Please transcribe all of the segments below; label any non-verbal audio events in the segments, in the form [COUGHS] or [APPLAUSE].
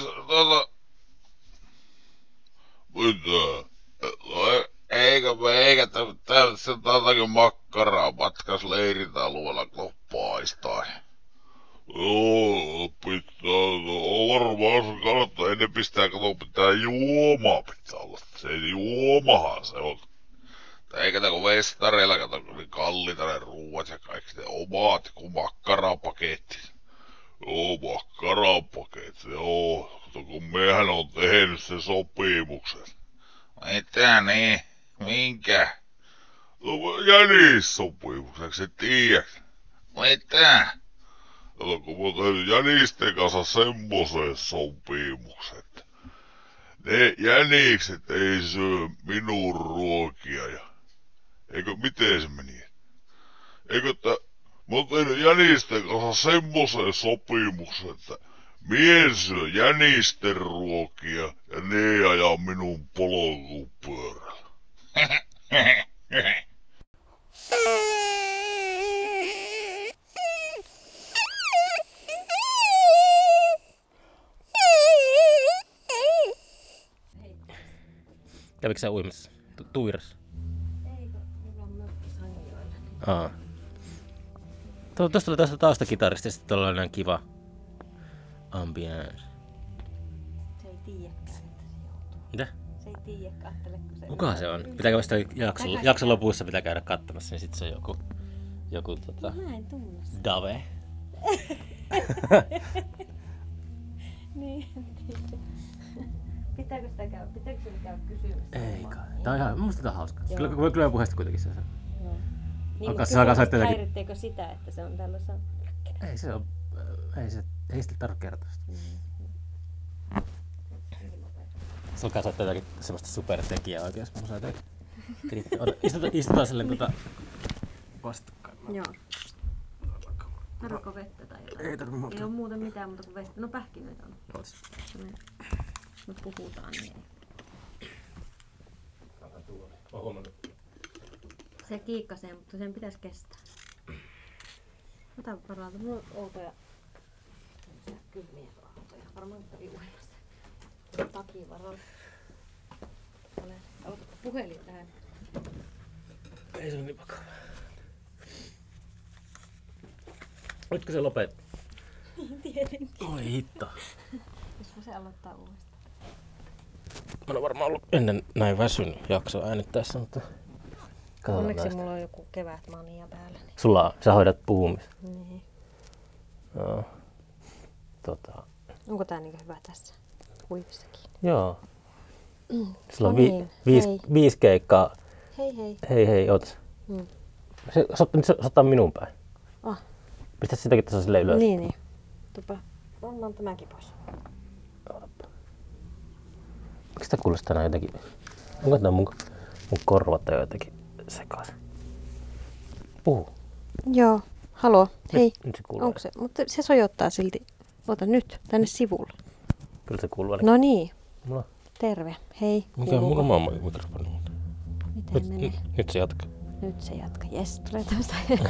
vois, tota... Mitä? Eikä, eikä, tässä jotakin makkaraa matkas leiritalueella kloppaistaan. Joo, pitää, no varmaan se kannattaa, ennen pistää, kato, pitää juomaa pitää olla. Se juomahan se on. Eikä kun vestareilla, kato, kun niin kalliita ne ruuat ja kaikki ne omat, kun makkarapaketti. Joo, makkarapaketti, joo. Kato, kun mehän on tehnyt sen sopimuksen. Mitä niin? Minkä? No, jänissopimukseksi, se tiedät. Mitä? Kato, kun mä oon tehnyt jänisten kanssa semmoisen sopimuksen, että ne jänikset ei syö minun ruokia ja... Eikö, miten se meni? Eikö, että mä oon tehnyt jänisten kanssa semmoisen sopimuksen, että mie syö jänisten ruokia ja ne ei aja minun polkupyörällä. Kävikö sä uimassa? Tu- Tuirassa? Eikö? Mulla on mökki Sanjoilla. Aa. Tuo- Tuosta tuli tästä taustakitaristista tällainen kiva ambiance. Se ei tiedäkään, että se joutuu. Mitä? Se ei tiedä, katseleko se. Kuka se on? Pitääkö vasta jakson, jakson lopussa pitää käydä katsomassa, niin sit se on joku, joku tota, Mä en tunne sitä. Dave. [LAUGHS] Niin. Pitääkö sitä käydä? Pitääkö sitä käydä kysymässä? Ei kai. Tää on ihan, mielestä tää on hauska. Kyllä, kyllä puheesta kuitenkin se on. Niin, Alkaa- se alkaa soittaa jotakin- Häiritteekö sitä, että se on tällaisen... Ei se on, ei se, ei sitä tarvitse kertoa sitä. Se alkaa soittaa jotakin semmoista supertekijää oikeesti mun soitaa. Istutaan, istutaan silleen tota vastakkain. Joo. Tarvitko vettä tai jotain? Ei tarvi muuta. Ei ole muuten mitään muuta kuin vettä. No pähkinöitä on. Ootas. Jos me puhutaan, niin. Mä huomannut. Se kiikkasee, mutta sen pitäisi kestää. Ota varalta. Mulla on outoja kylmiä rautoja. Varmaan kävi uimassa. Takin varalla. Ole. Ota puhelin tähän. Ei se ole niin vakava. Nytkö se lopet? Tietenkin. Oi hitto. Jos se aloittaa uudestaan. Mä en varmaan ollut ennen näin väsynyt jakso äänittäessä, mutta katsotaan Onneksi tästä. mulla on joku kevätmania päällä. Niin. Sulla on, sä hoidat puhumista. niin. Joo. Tota, Onko tää niin hyvä tässä? Huivissakin. joo. [CLEARS THROAT] Sulla on No vi, niin, viisi, hei. viisi keikkaa. Hei hei. Hei hei, oot. Mm. Se, ottaa minun päin. Ah, Pistä sitäkin tässä silleen ylös. niin niin. Tupa. Pannaan tämäkin pois. Miksi tää kuulostaa näin jotenkin? Onko tää mun, mun korvat tai jotenkin sekaisin? Puhu. Joo. Halo. Hei. Nyt, nyt se kuuluu. Onko se? Mutta se sojottaa silti. Ota nyt, tänne sivulle. Kyllä se kuuluu. No niin. Mulla, Terve. Hei. mikä on kuuluuko? mun oma mikrofoni? Miten Nyt, menee? nyt, nyt se jatkaa. Nyt se jatka. Jes, tulee tämmöistä. [LAUGHS]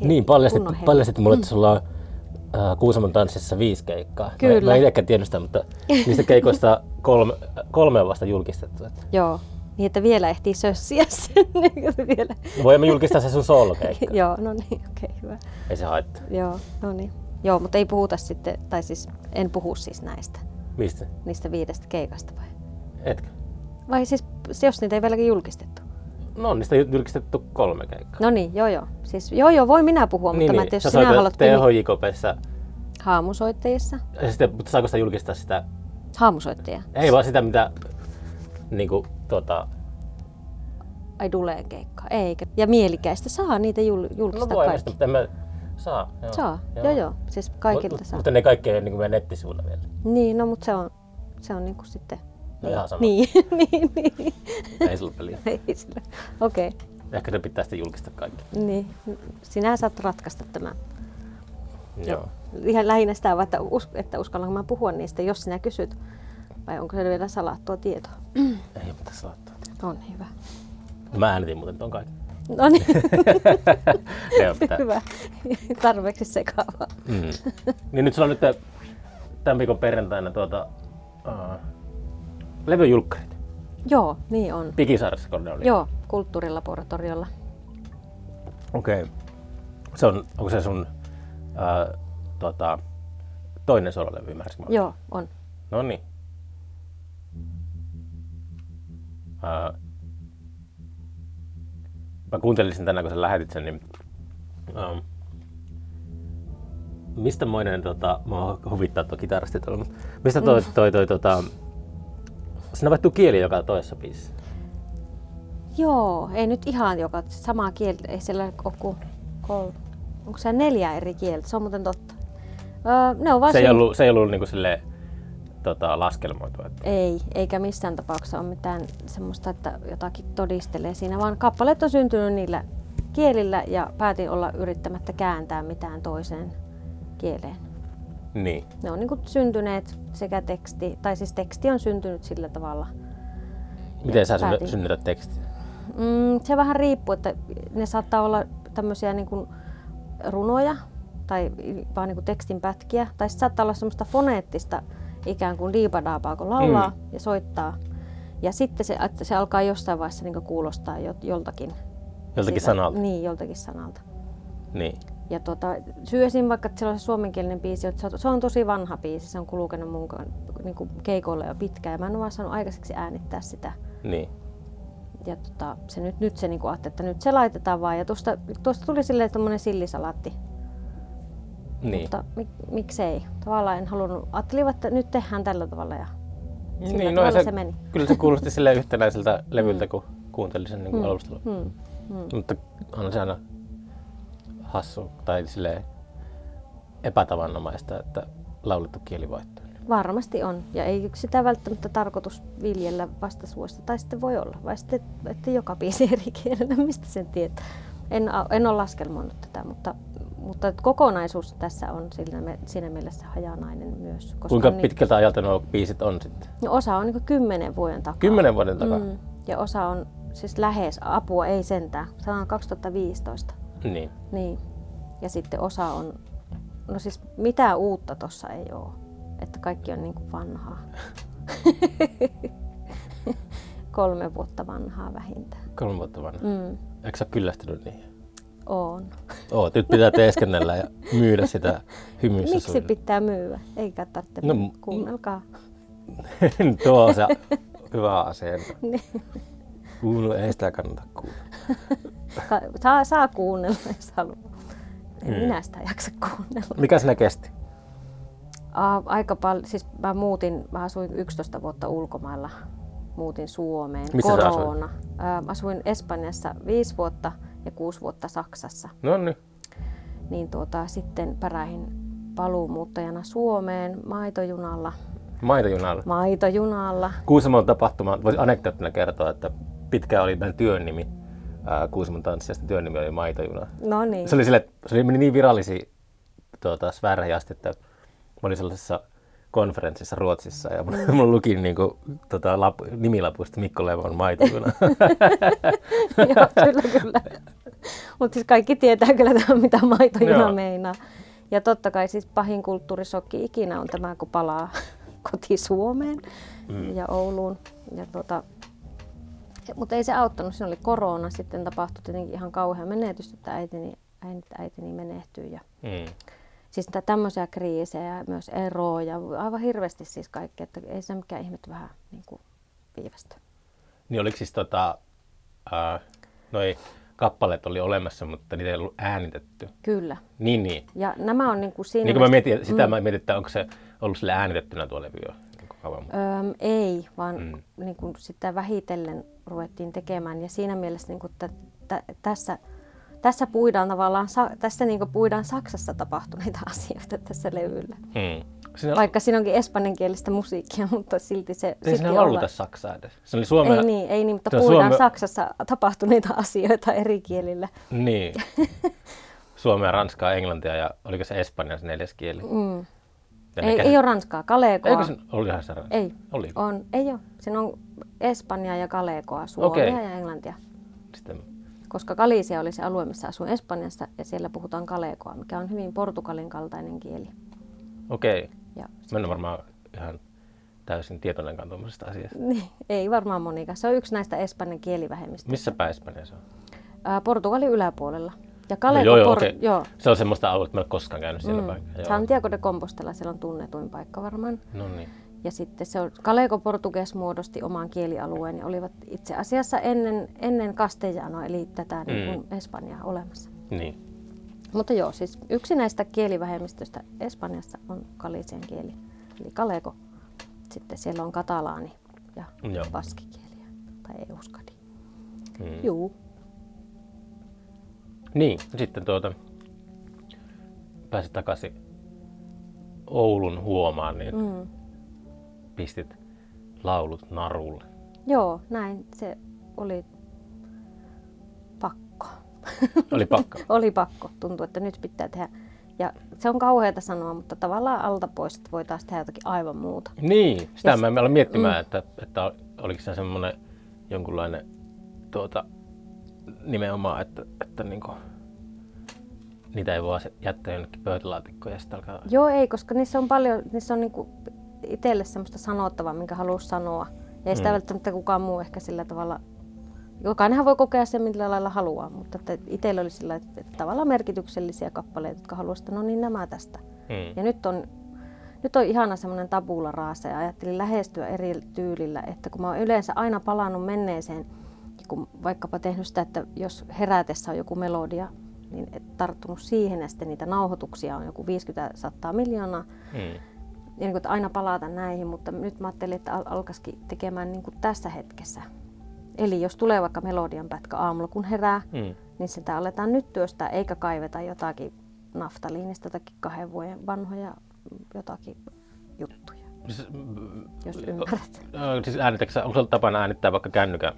Niin, paljastit, paljastit mulle, että sulla on äh, Kuusamon tanssissa viisi keikkaa. Mä, Kyllä. mä en itsekään tiennyt sitä, mutta niistä keikoista kolme, kolme on vasta julkistettu. Että Joo. Niin, että vielä ehtii sössiä [LAUGHS] sen. niin vielä. no voimme julkistaa se sun soolokeikka. [LAUGHS] Joo, no niin, okei, okay, hyvä. Ei se haittaa. Joo, no niin. Joo, mutta ei puhuta sitten, tai siis en puhu siis näistä, Mistä? niistä viidestä keikasta vai? Etkö? Vai siis, jos niitä ei vieläkin julkistettu? No on niistä julkistettu kolme keikkaa. No niin, joo joo. Siis joo joo, voi minä puhua, mutta mä en tiedä, jos Sä sinä haluat THJKPssä. haamusoittajissa. Ja sitten, mutta saako sitä julkistaa sitä? Haamusoittaja. Ei vaan sitä, mitä niinku, tota, Ai Duleen keikka. Eikä. Ja mielikäistä saa niitä jul- no julkistaa voi kaikki. mutta en mä saa. Joo. Saa, joo joo. Siis kaikilta Mut- saa. Mutta ne kaikki ei niinku meidän nettisivuilla vielä. Niin, no mutta se on, se on niinku sitten... No ihan sama. Niin, [LAUGHS] niin, niin. Ei sulla peliä. Ei sillä. Okei. Okay. Ehkä ne pitää sitten julkistaa kaikki. Niin. Sinä saat ratkaista tämän. Joo. Ihan lähinnä sitä, vaan, että, us- että uskallanko mä puhua niistä, jos sinä kysyt. Vai onko se vielä salattua tietoa? Ei ole mitään saattaa. On hyvä. Mä äänitin muuten ton kaikki. No niin, [LAUGHS] hyvä. Tarpeeksi sekaavaa. Mm. Niin nyt sulla on nyt tämän viikon perjantaina tuota, uh, levyjulkkarit. Joo, niin on. Pikisaaressa, kun ne oli. Joo, kulttuurilaboratoriolla. Okei. Okay. Se on, onko se sun uh, tota, toinen sololevy? Joo, on. No niin. Mä kuuntelin sen tänään, kun sä lähetit sen, niin um, mistä moinen, tota, mä huvittaa tuo kitarasti tuolla, mutta mistä toi, toi, toi, toi tota, siinä vaihtuu kieli joka toisessa biisissä. Joo, ei nyt ihan joka samaa kieltä, ei siellä ole kuin kol... Onko se neljä eri kieltä? Se on muuten totta. Öö, ne on vaan Se ei ollut, se ei ollut niinku sille, tota, laskelmoitu. Että, Ei, eikä missään tapauksessa ole mitään semmoista, että jotakin todistelee siinä, vaan kappaleet on syntynyt niillä kielillä ja päätin olla yrittämättä kääntää mitään toiseen kieleen. niin. Ne on niin kuin syntyneet sekä teksti, tai siis teksti on syntynyt sillä tavalla. Miten sä päätin. synny- synnytät tekstin? Mm, se vähän riippuu, että ne saattaa olla tämmöisiä niin kuin runoja tai vaan niin kuin tekstin pätkiä, tai saattaa olla semmoista foneettista ikään kuin liipadaapaa, kun laulaa Mm. ja soittaa. Ja sitten se, että se alkaa jossain vaiheessa niin kuin kuulostaa jo- joltakin. Joltakin sisä- sanalta? Niin, joltakin sanalta. Niin. Ja syy esim. vaikka, että siellä on se suomenkielinen biisi, että se on, tosi vanha biisi, se on kulkenut mun niin kuin keikoilla jo pitkään ja mä en ole saanut aikaiseksi äänittää sitä. Niin. Ja tota, se nyt, nyt se niin ajatteli, että nyt se laitetaan vaan. Ja tuosta, tuosta tuli silleen tommonen sillisalaatti. Niin. Mutta mik, miksei? Tavallaan en halunnut. Ajattelin, että nyt tehdään tällä tavalla ja sillä niin, tavalla se, se meni. Kyllä se kuulosti [LAUGHS] silleen yhtenäiseltä levyltä, kun kuuntelin sen niin mm. alusta. Hmm. Hmm. Mutta on se aina hassu tai silleen epätavanomaista, että laulettu kieli vaihtuu. Varmasti on. Ja ei sitä välttämättä tarkoitus viljellä vastasuosta. Tai sitten voi olla. Vai sitten, että joka biisi eri kielellä. [LAUGHS] Mistä sen tietää? En, en ole laskelmoinut tätä, mutta, mutta kokonaisuus tässä on siinä, siinä mielessä hajanainen myös. Koska Kuinka niin, pitkältä ajalta nuo biisit on sitten? no osa on niin kymmenen vuoden takaa. Kymmenen vuoden takaa? Mm. Ja osa on siis lähes, apua ei sentään. Se on 2015. Niin. Niin. Ja sitten osa on, no siis mitään uutta tossa ei ole. Että kaikki on niin kuin vanhaa. [LAUGHS] Kolme vuotta vanhaa vähintään. Kolme vuotta vanha. Mm. Eikö sä kyllästynyt niihin? On. Oo, nyt pitää teeskennellä ja myydä sitä hymyssä Miksi sulle. pitää myyä? Eikä tarvitse No, kuunnelkaa. [LAUGHS] Tuo on se hyvä asia. [LAUGHS] Niin. Kuulu, ei sitä kannata. Ka- saa, saa kuunnella, [LAUGHS] jos haluaa. En Mm. minä sitä jaksa kuunnella. Mikä sinä kesti? Aa, aika paljon, siis mä muutin, mä asuin 11 vuotta ulkomailla, muutin Suomeen. Missä? Korona. Ää, mä asuin Espanjassa viisi vuotta ja kuusi vuotta Saksassa. No niin. Niin tuota, sitten pärähin paluumuuttajana Suomeen maitojunalla. Maitojunalla. Maitojunalla. Kuusamon tapahtuma, voisi anekdoottina kertoa, että pitkään oli meidän työn nimi. Kuusamon tanssijasta työn nimi oli Maitojuna. No niin. Se oli, sille, se oli meni niin virallisia tuota, sfäärejä asti, että mä olin sellaisessa konferenssissa Ruotsissa ja mulla luki niin kuin, tota, lap, nimilapuista Mikko Levon Maitojuna. [LAUGHS] Joo, kyllä, kyllä. Mutta siis kaikki tietää kyllä tämän, mitä maitojuna meinaa. Ja totta kai siis pahin kulttuurisokki ikinä on tämä, kun palaa [LAUGHS] koti Suomeen mm. ja Ouluun. Ja tota, mutta ei se auttanut, siinä oli korona, sitten tapahtui tietenkin ihan kauhean menetys, että äitini, äitini menehtyi. Ja, mm. Siis tä- tämmöisiä kriisejä ja myös eroa ja aivan hirveästi siis kaikkea, että ei se mikään ihme että vähän niin kuin viivästy. Niin oliko siis tota, ää, noi kappaleet oli olemassa, mutta niitä ei ollut äänitetty. Kyllä. Niin, niin. Ja nämä on niin kuin siinä Niin kuin mä mietin, sitä mm. mä mietin, että onko se ollut sille äänitettynä tuo levy jo kauan. Öm, ei, vaan Mm. niin kuin sitä vähitellen ruvettiin tekemään. Ja siinä mielessä niin kuin tä, tä, tässä, tässä puidaan tavallaan, tässä niin puidaan Saksassa tapahtuneita [LAUGHS] asioita tässä levyllä. Mm. Siinä, Vaikka siinä onkin espanjankielistä musiikkia, mutta silti se... ei siinä lauluta saksaa edes. Se oli Suomea... Ei niin, ei niin, mutta puidaan Suome- Saksassa tapahtuneita [LAUGHS] asioita eri kielillä. Niin. [LAUGHS] Suomea, Ranskaa, Englantia ja oliko se Espanja se neljäs kieli? Mm. Ja Ei, käs- ei ole ranskaa, kalekoa. Eikö se olihan se Ranska? Ei, Oli. on, ei ole. Siinä on Espanjaa ja kalekoa, suomea Okei. ja englantia. Sitten, koska Galicia oli se alue, missä asuin Espanjassa ja siellä puhutaan kalekoa, mikä on hyvin portugalin kaltainen kieli. Okei. Ja Mä en varmaan ihan täysin tietoinenkaan tuommoisesta asiasta. [LAUGHS] Niin, ei varmaan monikaan. Se on yksi näistä Espanjan kielivähemmistöistä. Missä päin Espanja se on? Ää, Portugalin yläpuolella. Ja Kaleko, No joo, joo, por- okei. joo. Se on semmoista aluetta, että mä en ole koskaan käynyt siellä Mm. Joo. Santiago de Compostela, siellä on tunnetuin paikka varmaan. No niin. Ja sitten se on, Kaleko Portuges muodosti oman kielialueen ja olivat itse asiassa ennen, ennen Castellanoa, eli tätä niin Mm. kuin Espanjaa olemassa. Niin. Mutta joo, siis yksi näistä kielivähemmistöistä Espanjassa on kalisian kieli, eli Kaleko. Sitten siellä on katalaani ja Joo. baskikieliä, tai euskadi. Mm. Juu, Niin, sitten tuota, pääsit takaisin Oulun huomaan, niin mm. Pistit laulut narulle. joo, näin se oli pakko. Oli pakko. [LAUGHS] oli pakko, tuntuu, että nyt pitää tehdä. Ja se on kauheata sanoa, mutta tavallaan alta pois, että voi taas tehdä jotakin aivan muuta. Niin, sitä Ja mä aloin miettimään, mm. että, että oliko se semmoinen jonkunlainen tuota, nimenomaan, että, että niinku, niitä ei voi jättää jonnekin pöytälaatikkoon ja sitten alkaa... Joo, ei, koska niissä on paljon, niissä on niinku itselle semmoista sanottavaa, minkä haluaa sanoa. Ja ei sitä Mm. välttämättä kukaan muu ehkä sillä tavalla, jokainenhan voi kokea sen millä lailla haluaa, mutta että itsellä oli sillä, että, että tavallaan merkityksellisiä kappaleita, jotka haluaisivat, että no niin nämä tästä. Mm. Ja nyt on, nyt on ihana semmoinen tabula rasa ja ajattelin lähestyä eri tyylillä, että kun mä oon yleensä aina palannut menneeseen, kun vaikkapa tehnyt sitä, että jos herätessä on joku melodia, niin et tarttunut siihen ja sitten niitä nauhoituksia on joku 50-100 miljoonaa. Mm. Ja niin kuin, että aina palata näihin, mutta nyt mä ajattelin, että al- alkaisikin tekemään niin kuin tässä hetkessä. Eli jos tulee vaikka melodian pätkä aamulla kun herää, Mm. niin sitä aletaan nyt työstää, eikä kaiveta jotakin naftaliinista, jotakin kahden vuoden vanhoja jotakin juttuja, Siis, jos ymmärrät. Siis äänitätkö sä, onko tapana äänittää vaikka kännykän,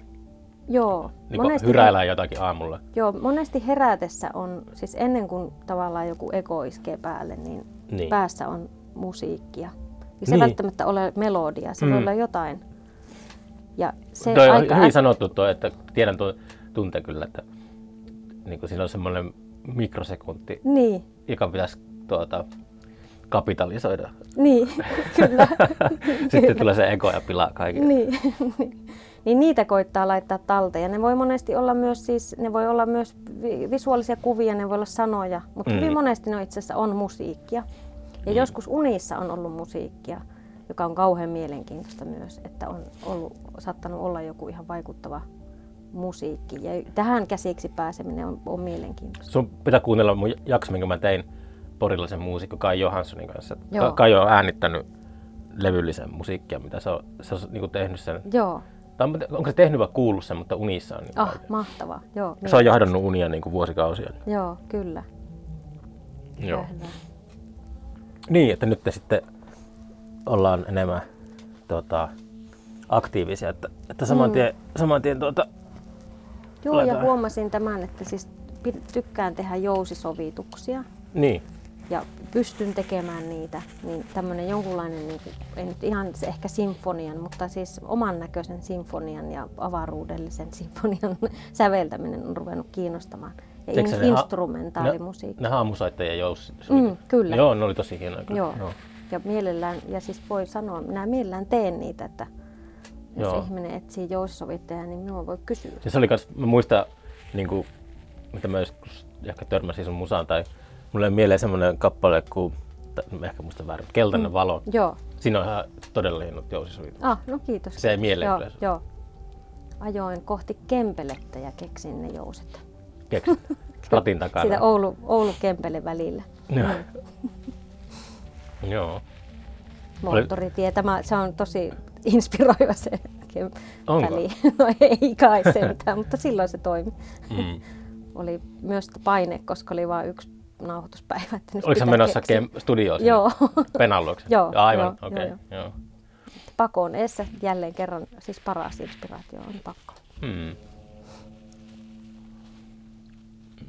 Joo, niin hyräillään jotakin aamulla? joo, monesti herätessä on, siis ennen kuin tavallaan joku eko iskee päälle, niin, Niin. päässä on musiikkia. Ja se Niin. niin. välttämättä ole melodia, se Mm. voi olla jotain. Ja se Toi on aika hyvin äk- sanottu tuo, että tiedän tuo tunte kyllä, että niin kuin siinä on semmoinen mikrosekunti, Niin, joka pitäisi tuota, kapitalisoida. niin, [LAUGHS] kyllä. Sitten tulee se ego ja pilaa kaiken. niin, [LAUGHS] niin niitä koittaa laittaa talteen. Ja ne voi monesti olla myös, siis, ne voi olla myös vi- visuaalisia kuvia, ne voi olla sanoja, mutta Mm. mm. hyvin monesti ne itse asiassa on musiikkia. Ja Mm. joskus unissa on ollut musiikkia, joka on kauhean mielenkiintoista myös, että on ollut, saattanut olla joku ihan vaikuttava musiikki. Ja tähän käsiksi pääseminen on, on mielenkiintoista. Sun pitää kuunnella mun jakso, minkä mä tein porilaisen muusikko Kai Johanssonin kanssa. Joo. Ka- Kai on äänittänyt levyllisen musiikkia, mitä se on, se on niin tehnyt sen. Joo, Tai onko- se tehnyt vai kuullut sen, mutta unissa on. Niin ah, oikein. mahtavaa. Joo, Se on jahdannut unia niin kuin vuosikausia. Joo, kyllä. Joo. Hyvä. Niin, että nyt te sitten ollaan enemmän tota, aktiivisia, että, että saman Mm. tien, saman tien tuota, Joo, ja Laitetaan. huomasin tämän, että siis tykkään tehdä jousisovituksia niin, ja pystyn tekemään niitä, niin tämmöinen jonkunlainen, niin kuin, ei nyt ihan ehkä sinfonian, mutta siis oman näköisen sinfonian ja avaruudellisen [LAUGHS] sinfonian säveltäminen on ruvennut kiinnostamaan. Ja in, ne instrumentaalimusiikki. ne haamusoittajien jousi. Mm, kyllä. Joo, ne oli tosi hienoja. kyllä. Joo. Ja mielellään, ja siis voi sanoa, minä mielellään teen niitä, että jos Joo. ihminen etsii jousisovittajaa, niin minua voi kysyä. Ja se oli kans, mä muistan, niin kuin, mitä mä joskus ehkä törmäsin sun musaan, tai mulle mieleen semmoinen kappale kuin, mä ehkä muistan väärin, Keltainen mm. valo. Joo. Siinä on ihan todella hienot jousisovit. Ah, no kiitos. Se ei mieleen joo, kyllä. joo. Ajoin kohti Kempelettä ja keksin ne jouset. Keksit. Ratin [LAUGHS] takana. Siitä Oulu, Oulu-Kempele välillä. [LAUGHS] Joo. Joo. Moottoritie. Tämä, se on tosi inspiroiva se Onko? väli. [LAUGHS] No ei kai sentään, mutta silloin se toimi. Mm. Oli myös paine, koska oli vain yksi nauhoituspäivä. Että nyt Oliko menossa kem- studioon? Joo. Penalluksi? Joo, Aivan, joo, okei. joo, Okay. Joo. Pakoon eessä jälleen kerran, siis paras inspiraatio on pakko. Mm.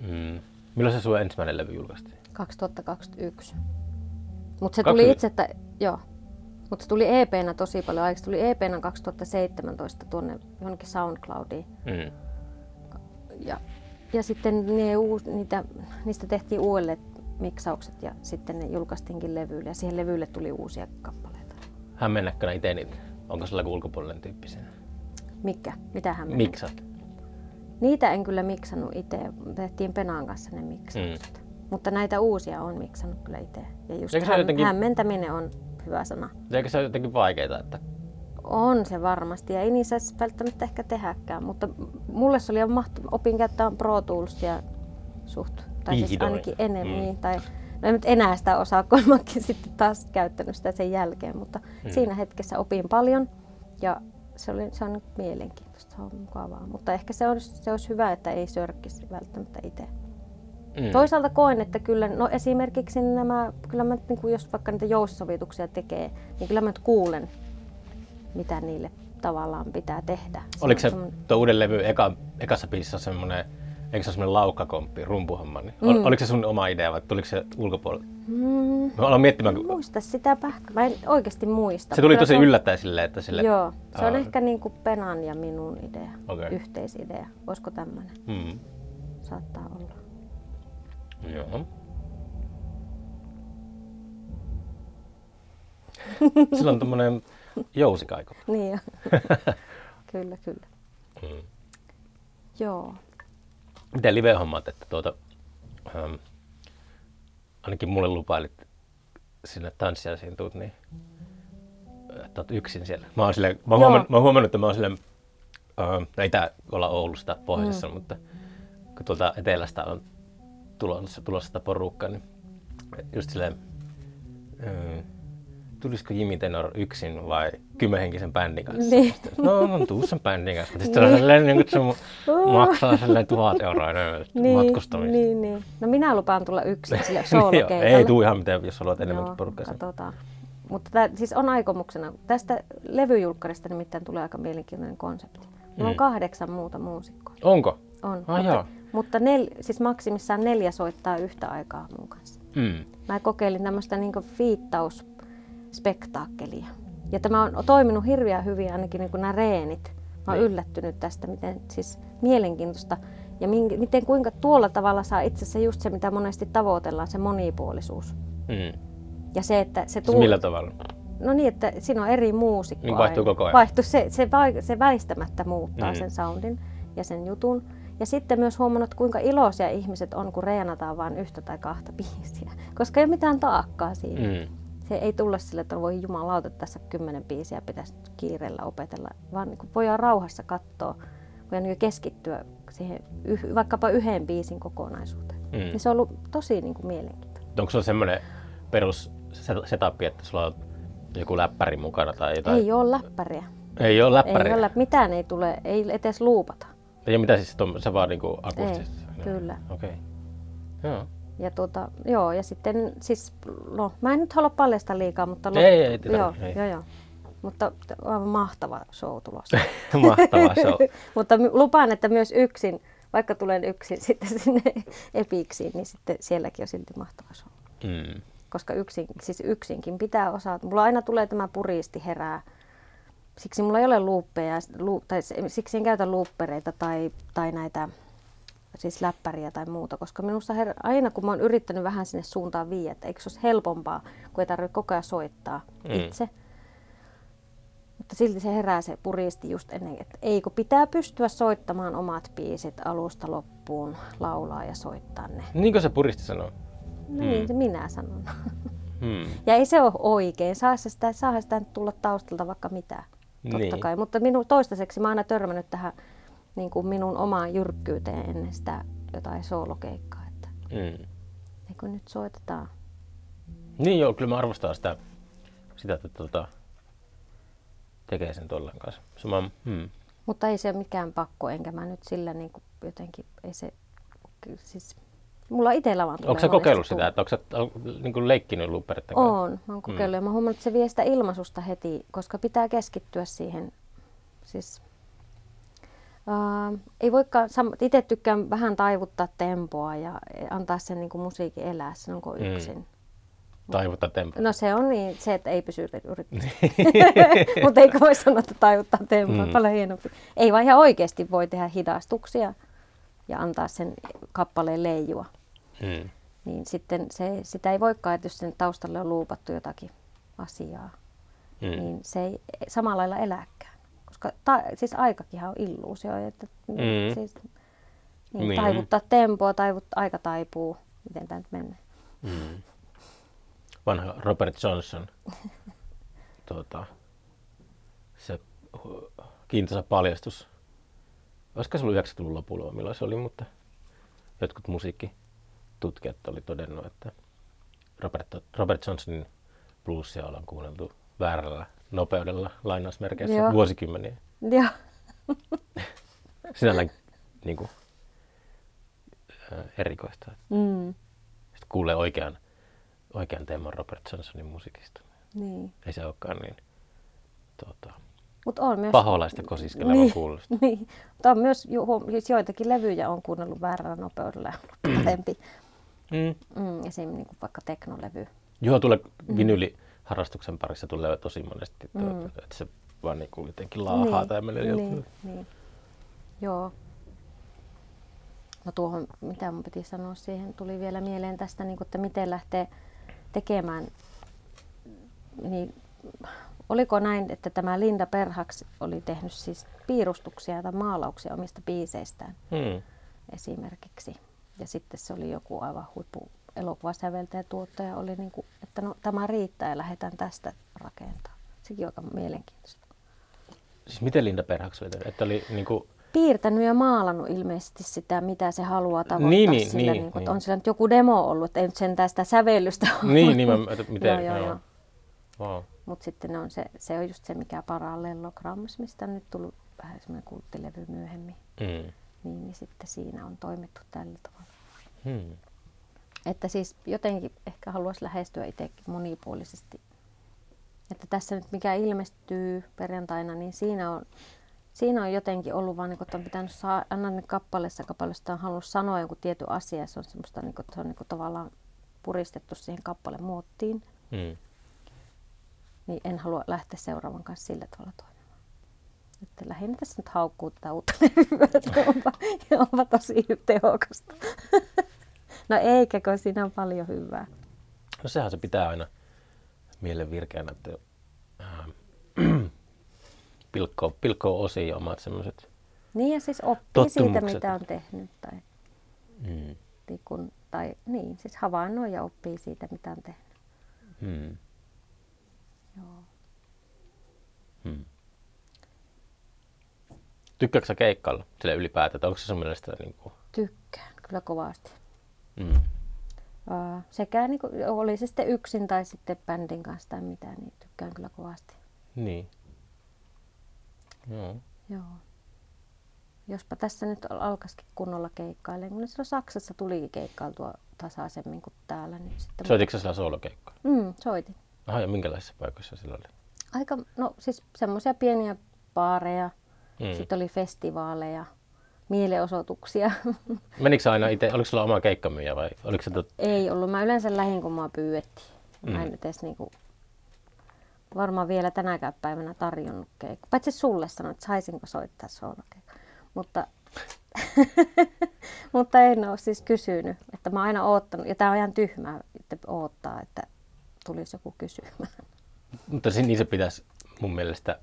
Mm. Milloin se sun ensimmäinen levy julkaistiin? 2021. Mutta se 20. tuli itse, että, joo. Mutta se tuli EPnä tosi paljon aikaa. Se tuli EPnä 2017 tuonne johonkin SoundCloudiin. Mm. Ja ja sitten ne uus, niitä, niistä tehtiin uudelleen miksaukset ja sitten ne julkaistiinkin levyille ja siihen levyille tuli uusia kappaleita. Hämmennäkö itse niitä? Onko sulla joku ulkopuolinen tyyppi siinä? Mikä? Mitähän me? Miksat? Niitä en kyllä miksannut itse. Tehtiin Penan kanssa ne miksaukset. Mutta näitä uusia on miksannut kyllä itse. Ja just Eikö häm- jotenkin- hämmentäminen on hyvä sana. Eikö se ole jotenkin vaikeaa, että On se varmasti ja ei saisi välttämättä ehkä tehdäkään, mutta mulle se oli ihan mahtavaa. Opin käyttämään Pro Toolsia suht, tai siis ainakin enemmän, Mm. niin, tai no en nyt enää sitä osaa, kun mäkin sitten taas käyttänyt sitä sen jälkeen, mutta Mm. siinä hetkessä opin paljon ja se, oli, se on mielenkiintoista, se on mukavaa, mutta ehkä se olisi, se olisi hyvä, että ei sörkkisi välttämättä itse. mm. Toisaalta koen, että kyllä, no esimerkiksi nämä, kyllä mä, niin kuin jos vaikka niitä jousisovituksia tekee, niin kyllä mä nyt kuulen, mitä niille tavallaan pitää tehdä. Oliko se semmoinen- tuo uuden levy eka, ekassa biisissä semmoinen, eikö se ole semmoinen laukkakomppi, rumpuhomma? Niin? Mm. Oliko se sun oma idea vai tuliko se ulkopuolelta? Mm, Mä aloin miettimään, kun muista sitä pähkä. Mä en oikeasti muista. se tuli tosi on- yllättäen silleen, että sille... Joo, se on Aa. ehkä niin kuin Penan ja minun idea, Okei. yhteisidea. Olisiko tämmöinen? Mm. Saattaa olla. Joo. [LAUGHS] Sillä on tommonen jousikaiko. Niin jo. [LAUGHS] kyllä, kyllä. Mm. Joo. Miten live-hommat, että tuota, ähm, ainakin mulle lupailit sinne tanssijaisiin tuut, niin että oot yksin siellä. Mä oon, silleen, mä oon, huomannut, mä oon huomannut, että mä oon silleen, ähm, no ei tää olla Oulusta pohjoisessa, mm. mutta kun tuolta etelästä on tulossa, tulossa sitä porukkaa, niin just silleen, äh, tulisiko Jimmy Tenor yksin vai kymmenhenkisen bändin kanssa? Niin. Sitten, No, no tuu sen bändin kanssa. Sitten niin. silleen, niin, että se mu- maksaa silleen tuhat euroa enemmän Niin, matkustamista. niin, niin. No minä lupaan tulla yksin sille soolokeikalle. [LAUGHS] ei tuu ihan mitään, jos haluat enemmän Joo, porukkaa. katsotaan. Mutta tää, siis on aikomuksena. Tästä levyjulkkarista nimittäin tulee aika mielenkiintoinen konsepti. Mulla on Mm. kahdeksan muuta muusikkoa. Onko? On. Ah, mutta mutta nel, siis maksimissaan neljä soittaa yhtä aikaa mun kanssa. Mm. Mä kokeilin tämmöistä niinku fiittausspektaakkelia. Ja tämä on toiminut hirveän hyvin, ainakin niin nämä reenit. Mä oon Niin. yllättynyt tästä, miten siis mielenkiintoista. Ja minkä, miten kuinka tuolla tavalla saa itse asiassa just se, mitä monesti tavoitellaan, se monipuolisuus. Mm. Ja se, että se Siis tuu... millä tavalla? No niin, että siinä on eri muusikkoa. Niin vaihtuu aina. koko ajan. Vaihtuu, se, se, vai- se väistämättä muuttaa Mm. sen soundin ja sen jutun. Ja sitten myös huomannut, kuinka iloisia ihmiset on, kun reenataan vain yhtä tai kahta biisiä. Koska ei ole mitään taakkaa siinä. Mm. Se ei tulla sille, että voi jumalauta tässä kymmenen biisiä pitäisi kiireellä opetella, vaan niin voidaan rauhassa katsoa, voidaan niin keskittyä siihen yh, vaikkapa yhden biisin kokonaisuuteen. Mm. Niin se on ollut tosi niin kuin mielenkiintoinen. Onko sulla semmoinen perus set- setup, että sulla on joku läppäri mukana tai jotain? Ei ole läppäriä. ei ole läppäriä? Ei ole, mitään ei tule, ei edes luupata. Ja mitä siis, on, se vaan niinku akustisesti? Ei, kyllä. Okei. Okay. Joo. Ja tuota, joo, ja sitten siis, no mä en nyt halua paljastaa liikaa, mutta... Ei, ei, ei joo, ei. joo, joo. Mutta aivan mahtava show tulossa. Mahtavaa se on. mutta lupaan, että myös yksin, vaikka tulen yksin [LAUGHS] sitten sinne Epiksiin, niin sitten sielläkin on silti mahtava show. Mm. Koska yksin, siis yksinkin pitää osata. Mulla aina tulee tämä puristi herää. Siksi mulla ei ole luuppeja, lu, tai siksi en käytä luuppereita tai, tai näitä siis läppäriä tai muuta, koska minusta her, aina kun mä oon yrittänyt vähän sinne suuntaan viiä, että eikö se olisi helpompaa, kun ei tarvitse koko ajan soittaa Mm. itse. Mutta silti se herää se puristi just ennen, että ei kun pitää pystyä soittamaan omat biisit alusta loppuun, laulaa ja soittaa ne. Niinkö se puristi sanoo? Niin, se minä sanon. Hmm. [LAUGHS] Ja ei se ole oikein. Saa se sitä, saa sitä tulla taustalta vaikka mitä. Totta Niin. kai. Mutta minu, toistaiseksi mä oon aina törmännyt tähän niin kuin minun omaan jyrkkyyteen ennen sitä jotain soolokeikkaa. Että Mm. niin kun nyt soitetaan. Niin joo, kyllä mä arvostan sitä, sitä että tota, tekee sen tollen kanssa. Se mä, hmm. Mutta ei se ole mikään pakko, enkä mä nyt sillä niin kuin jotenkin, ei se, siis mulla itsellä vaan tulee Onko sä kokeillut sitä, että onko sä niin kuin leikkinyt looperitten kanssa? On, mä oon kokeillut ja mä oon huomannut, että se vie sitä ilmaisusta heti, koska pitää keskittyä siihen. Siis, uh, ei voikaan, itse tykkään vähän taivuttaa tempoa ja antaa sen niin kuin musiikin elää silloin kun on Mm. yksin. Taivuttaa tempo. No se on niin, se, että ei pysy yrittämässä. [LAUGHS] Mutta eikö voi sanoa, että taivuttaa tempoa, Mm. paljon hienompi. Ei vaan ihan oikeasti voi tehdä hidastuksia ja antaa sen kappaleen leijua. Mm. Niin sitten se, sitä ei voikaan, että jos sen taustalle on luupattu jotakin asiaa, Mm. niin se ei samalla lailla eläkään. Koska ta, siis aikakinhan on illuusio, että Mm. siis, niin, Niin. taivuttaa tempoa, taivut, aika taipuu, miten tämä nyt menee. Mm. Vanha Robert Johnson, [LAUGHS] tuota, se kiintoisa paljastus. Olisiko se ollut 90-luvun lopulla, milloin se oli, mutta jotkut musiikkitutkijat oli todennut, että Robert, Robert Johnsonin bluesia ollaan kuunneltu väärällä nopeudella lainausmerkeissä Joo. vuosikymmeniä. Joo. [LAUGHS] Sinällään niin kuin, ää, erikoista. Mm. Sitten kuulee oikean, oikean teeman Robert Johnsonin musiikista. Niin. Ei se olekaan niin tuota, Mut on myös... paholaista kosiskelevan Niin. Niin. kuulosta. [LAUGHS] Mutta on myös ju- huom- siis joitakin levyjä on kuunnellut väärällä nopeudella ja [CLEARS THROAT] parempi. Mm. Mm, esim. Niin kuin vaikka teknolevy. Joo, tulee vinyliharrastuksen parissa tulee tosi monesti, tuota, Mm. että se vaan niin kuin jotenkin laahaa niin. tai menee niin, joku. niin. Joo. No tuohon, mitä mun piti sanoa siihen, tuli vielä mieleen tästä, niin kuin, että miten lähtee tekemään. Niin, oliko näin, että tämä Linda Perhaks oli tehnyt siis piirustuksia tai maalauksia omista biiseistään Hmm. esimerkiksi. Ja sitten se oli joku aivan huippu elokuvasäveltäjä ja tuottaja oli niin kuin, että no tämä riittää ja lähdetään tästä rakentaa. Sekin on aika mielenkiintoista. Siis miten Linda Perhaks oli tehnyt? Että oli niin kuin, piirtänyt ja maalannut ilmeisesti sitä, mitä se haluaa tavoittaa Niin, niin, sillä, niin, niin, kuin, niin. on sillä nyt joku demo ollut, että ei nyt sentään sitä sävellystä ole. [LAUGHS] niin, niin mä, että miten, joo, joo, joo. Wow. Mutta sitten ne on se, se on just se, mikä parallelograms, mistä on nyt tullut vähän semmoinen kulttilevy myöhemmin. Mm. Niin, niin sitten siinä on toimittu tällä tavalla. Hmm. Että siis jotenkin ehkä haluaisi lähestyä itsekin monipuolisesti. Että tässä nyt mikä ilmestyy perjantaina, niin siinä on, siinä on jotenkin ollut vaan, niin että on pitänyt saa, anna ne kappaleessa kappaleesta on halunnut sanoa joku tietty asia. Se on semmoista, niin se on niin tavallaan puristettu siihen kappaleen muottiin. Hmm. Niin en halua lähteä seuraavan kanssa sillä tavalla toimimaan. Että lähinnä tässä nyt haukkuu tätä uutta [LAUGHS] levyä, että onpa, ja onpa tosi tehokasta. No eikä, kun siinä on paljon hyvää. No sehän se pitää aina mielen virkeänä, että [CLEARS THROAT] äh, pilkkoo, pilkkoo osiin omat semmoiset. Niin ja siis oppii siitä, mitä on tehnyt. Tai, niin kun, tai niin, siis havainnoi ja oppii siitä, mitä on tehnyt. Hmm. Joo. Hmm. Tykkääkö sä keikkailla sille ylipäätään? Onko se sun mielestä niin kuin, Tykkään kyllä kovasti. Mm. Ää, sekä niin kuin, oli se sitten yksin tai sitten bändin kanssa tai mitä, niin tykkään kyllä kovasti. Niin. Joo. Joo. Jospa tässä nyt alkaisikin kunnolla keikkailemaan, kun silloin Saksassa tulikin keikkailtua tasaisemmin kuin täällä. Niin sitten Soititko sä sillä soolokeikkaa? Mm, soitin. Aha, ja minkälaisissa paikoissa sillä oli? Aika, no siis semmoisia pieniä baareja, mm. sitten oli festivaaleja, mielenosoituksia. [LAUGHS] Menikö aina itse, oliko sulla oma keikkamyyjä vai oliko se tot... Ei ollut, mä yleensä lähin kun mua pyydettiin. Mä en Mm. edes niinku, varmaan vielä tänäkään päivänä tarjonnut keikkaa. Paitsi sulle sanoin, että saisinko soittaa soolokeikkaa. Mutta, [LAUGHS] mutta en ole siis kysynyt, että mä oon aina oottanut, ja tää on ihan tyhmää, että oottaa, että tulisi joku kysymään. Mutta niin se pitäisi mun mielestä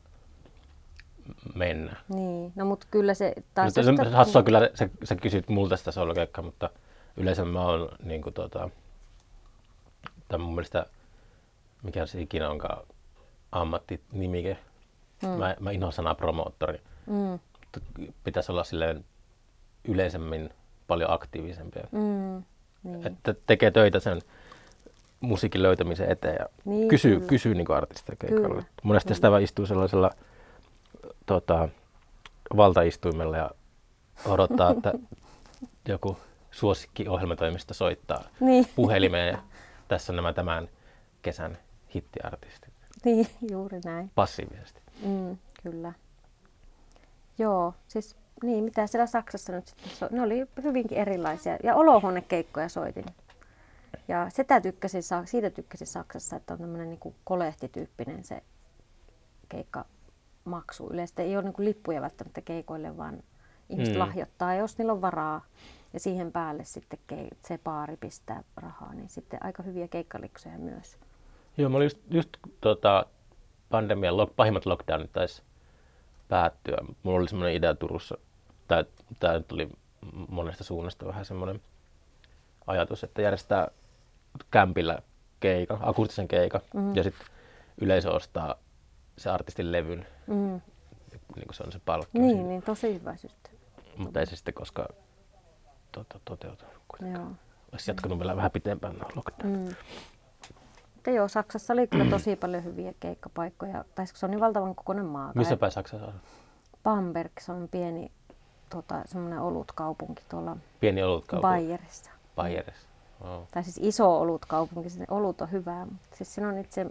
mennä. Niin, no mutta kyllä se taas... Mutta jos se, hassua kyllä, sä, sä kysyt multa sitä soolokeikkaa, mutta yleensä mä oon niin kuin, tota, tai mun mielestä, mikä se ikinä onkaan ammattinimike. Mm. Mä, mä inhoan sanaa promoottori. Mm, Pitäisi olla silleen yleisemmin paljon aktiivisempia. mm, niin. Että tekee töitä sen musiikin löytämisen eteen ja Niin, kysyy, kyllä. kysyy niin artistia keikalla. Kyllä, Monesti kyllä. sitä vaan istuu sellaisella tota, valtaistuimella ja odottaa, että joku suosikki ohjelmatoimista soittaa Niin. puhelimeen ja tässä on nämä tämän kesän hittiartistit niin, juuri näin. passiivisesti. Mm, kyllä. Joo, siis niin, mitä siellä Saksassa nyt sitten so- Ne oli hyvinkin erilaisia. Ja olohuonekeikkoja soitin. Ja sitä tykkäsin, siitä tykkäsin Saksassa, että on tämmöinen niin kolehtityyppinen se keikkamaksu. Yleensä ei ole niin lippuja välttämättä keikoille, vaan ihmiset Mm. lahjoittaa, jos niillä on varaa. Ja siihen päälle sitten se baari pistää rahaa, niin sitten aika hyviä keikkaliksoja myös. Joo, mä olin just, just tota, pandemian lock, pahimmat lockdownit taisi päättyä. Mulla oli semmoinen idea Turussa, tai tämä nyt tuli monesta suunnasta vähän semmoinen ajatus, että järjestää kämpillä keikan, akustisen keikan, Mhm. mm. ja sitten yleisö ostaa se artistin levyn, Mm. niin kuin se on se palkkio. Niin, siitä. niin tosi hyvä systeemi. Mutta ei se sitten koskaan tota, toteutunut. kuitenkaan. Joo. Olisi jatkunut vielä vähän pitempään lockdown. Mm. Mutta joo, Saksassa oli kyllä tosi paljon hyviä keikkapaikkoja. Tai se on niin valtavan kokoinen maa. Missä päin Saksassa on? Bamberg, se on pieni tota, semmoinen olutkaupunki tuolla Pieni olutkaupunki. Bayerissa. Bayerissa. Wow. Tai siis iso olutkaupunki, se olut on hyvää, mutta siis siinä on itse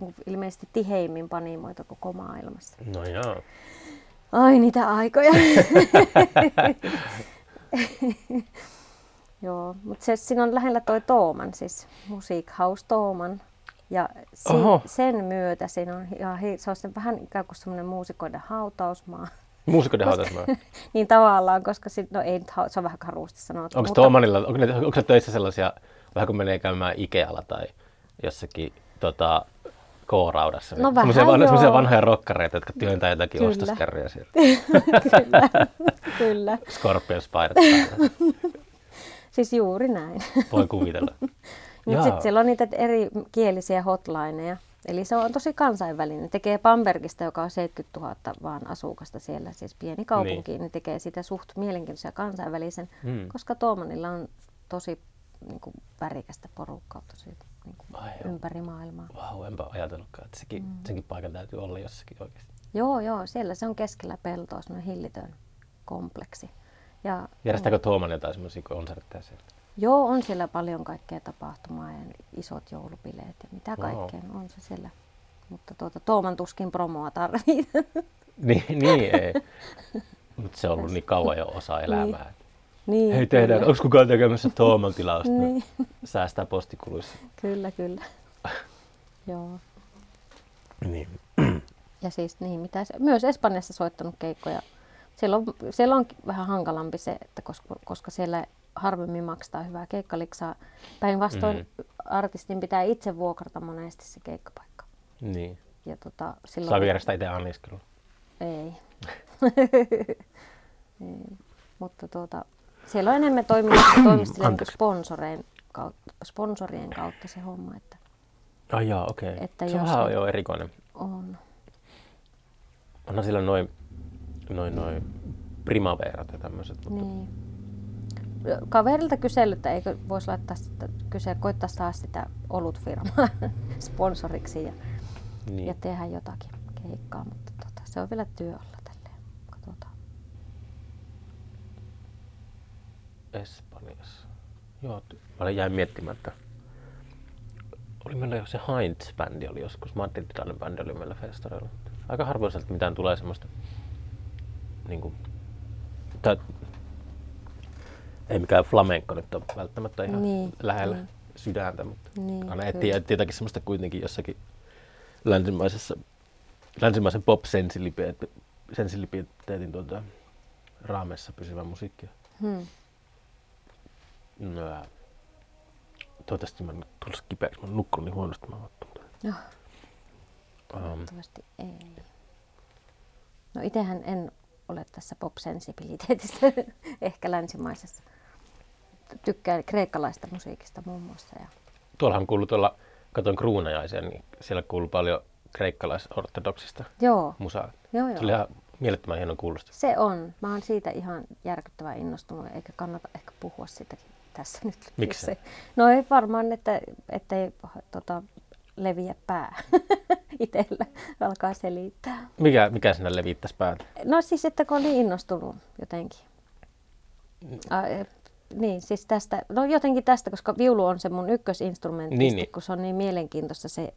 niin ilmeisesti tiheimmin panimoita koko maailmassa. No joo. Ai niitä aikoja. [LAUGHS] Joo, mutta se, siinä on lähellä toi Tooman, siis Musiikhaus Tooman. Ja si, Oho. sen myötä siinä on hi- se on vähän ikään kuin semmoinen muusikoiden hautausmaa. Muusikoiden hautausmaa. [LAUGHS] niin tavallaan, koska sit, no ei nyt, se on vähän karuusti sanottu. Onko mutta- Toomanilla, onko, ne, onko se töissä sellaisia, vähän kun menee käymään Ikealla tai jossakin tota, K-raudassa? No niin vähän semmoisia, van, joo. semmoisia vanhoja rokkareita, jotka työntää jotakin Kyllä. ostoskärryjä sieltä. [LAUGHS] kyllä, kyllä. Scorpions paidat päällä. Siis juuri näin. Voi kuvitella. Mutta sitten siellä on niitä eri kielisiä hotlineja. Eli se on tosi kansainvälinen. Tekee Bambergista, joka on 70 000 vaan asukasta siellä, siis pieni kaupunki, niin, niin tekee sitä suht mielenkiintoisia kansainvälisen, Mm. koska Tuomanilla on tosi niin kuin, värikästä porukkaa tosi niin kuin, Ai ympäri maailmaa. Vau, enpä ajatellutkaan, että sekin, mm. senkin paikan täytyy olla jossakin oikeasti. Joo, joo, siellä se on keskellä peltoa, semmoinen hillitön kompleksi. Ja, Järjestääkö Tuoman jotain semmoisia konsertteja siellä? Joo, on siellä paljon kaikkea tapahtumaa ja isot joulubileet ja mitä Wow. kaikkea on se siellä. Mutta tuota, Tooman tuskin promoa tarvii. [LAUGHS] niin, niin ei. Mutta se on ollut niin kauan jo osa elämää. niin, Hei tehdään, kyllä. onko kukaan tekemässä Tooman tilausta? Niin. [LAUGHS] Säästää postikuluissa. Kyllä, kyllä. [LAUGHS] Joo. Niin. Ja siis niin, mitä se, myös Espanjassa soittanut keikkoja. Siellä on, siellä on vähän hankalampi se, että koska, koska siellä harvemmin maksetaan hyvää keikkaliksaa. Päinvastoin Mm. artistin pitää itse vuokrata monesti se keikkapaikka. niin. Ja tota, silloin... Saako järjestää itse anniskelua? Ei. [LAUGHS] Ei. Mutta tuota, siellä on enemmän [CLEARS THROAT] Anteeksi. sponsorien kautta, sponsorien kautta se homma, että Ai jaa, okei. Okay. Että Se on vähän jo erikoinen. on. Onhan sillä noin noin noin primaverat ja tämmöiset. Mutta Niin. Kaverilta kysellyt, että eikö voisi laittaa sitä, kyse, koittaa saada sitä olutfirmaa [LAUGHS] sponsoriksi ja, niin. ja tehdä jotakin keikkaa, mutta tota, se on vielä työ alla tälleen. Katsotaan. Espanjassa. Joo, mä jäin miettimään, että oli meillä jo se Heinz-bändi oli joskus, madridilainen bändi oli meillä festareilla. Aika harvoin sieltä mitään tulee semmoista, niin kuin, tai, ei mikään flamenco nyt ole välttämättä ihan Niin, lähellä niin. sydäntä, mutta Niin, aina etsii jotakin semmoista kuitenkin jossakin länsimaisessa, länsimaisen pop sensibiliteetin tuota, raameissa pysyvä musiikki. Hmm. No, toivottavasti mä en tulisi kipeäksi. Mä oon nukkunut niin huonosti. Mä oon Joo, um, toivottavasti ei. No itsehän en ole tässä pop-sensibiliteetissä, [LAUGHS] ehkä länsimaisessa. Tykkään kreikkalaista musiikista muun muassa. Ja tuollahan kuuluu tuolla, katoin kruunajaisia, niin siellä kuuluu paljon kreikkalais-ortodoksista joo, musaa. joo, Se joo. oli ihan mielettömän hieno kuulosta. Se on. Mä oon siitä ihan järkyttävän innostunut, eikä kannata ehkä puhua sitäkin tässä nyt. Miksi? ei- No ei varmaan, että ettei tota, leviä pää [LAUGHS] itsellä, alkaa selittää. Mikä, mikä sinä levittäisi päätä? No siis, että kun on niin innostunut jotenkin. E, niin, siis tästä, no jotenkin tästä, koska viulu on se mun ykkösinstrumentti, Niin, niin, kun se on niin mielenkiintoista se,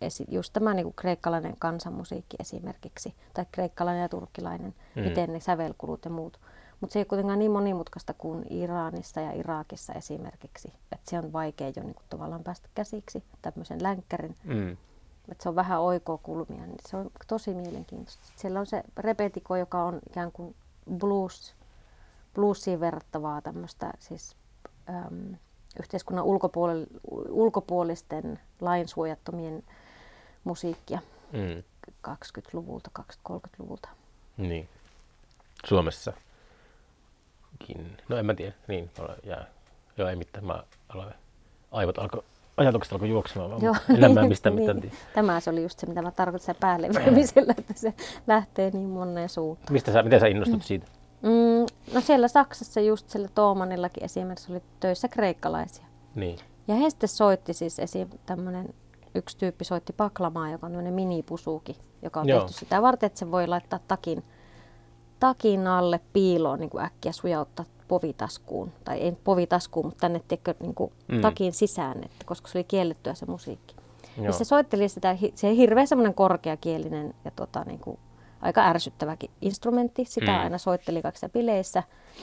esi- just tämä niin kuin kreikkalainen kansanmusiikki esimerkiksi, tai kreikkalainen ja turkkilainen, Mm. miten ne sävelkulut ja muut. Mutta se ei ole kuitenkaan niin monimutkaista kuin Iranissa ja Irakissa esimerkiksi, että se on vaikea jo niin kuin tavallaan päästä käsiksi tämmöisen länkkärin Mm. että se on vähän oikokulmia, niin se on tosi mielenkiintoista. Sitten Siellä on se repetiko, joka on ikään kuin blues bluesiin verrattavaa tämmöistä siis äm, yhteiskunnan ulkopuolel- ulkopuolisten lainsuojattomien musiikkia Mm. 20-luvulta, 20-30-luvulta. Niin. Suomessakin. No en mä tiedä. Niin, mulla jää. Joo, ei mitään. Mä aloin, aivot alkoi, ajatukset alkoi juoksemaan vaan. Joo, Enemmän [LAUGHS] mistä niin. mitään tiedä. Tämä se oli just se, mitä mä tarkoitin päälle että se lähtee niin moneen suuntaan. Mistä sä, miten sä innostut siitä? Mm, no siellä Saksassa just sillä Toomanillakin esimerkiksi oli töissä kreikkalaisia. Niin. Ja he sitten soitti siis esim. tämmöinen, yksi tyyppi soitti paklamaa, joka on tämmöinen minipusuki, joka on Joo. tehty sitä varten, että se voi laittaa takin, takin alle piiloon niin kuin äkkiä sujauttaa povitaskuun. Tai ei povitaskuun, mutta tänne tiedätkö, niin kuin Mm. takin sisään, että, koska se oli kiellettyä se musiikki. Joo. Ja se soitteli sitä, se hirveän semmoinen korkeakielinen ja tota, niin kuin, aika ärsyttäväkin instrumentti. Sitä Mm. aina soitteli kaikissa bileissä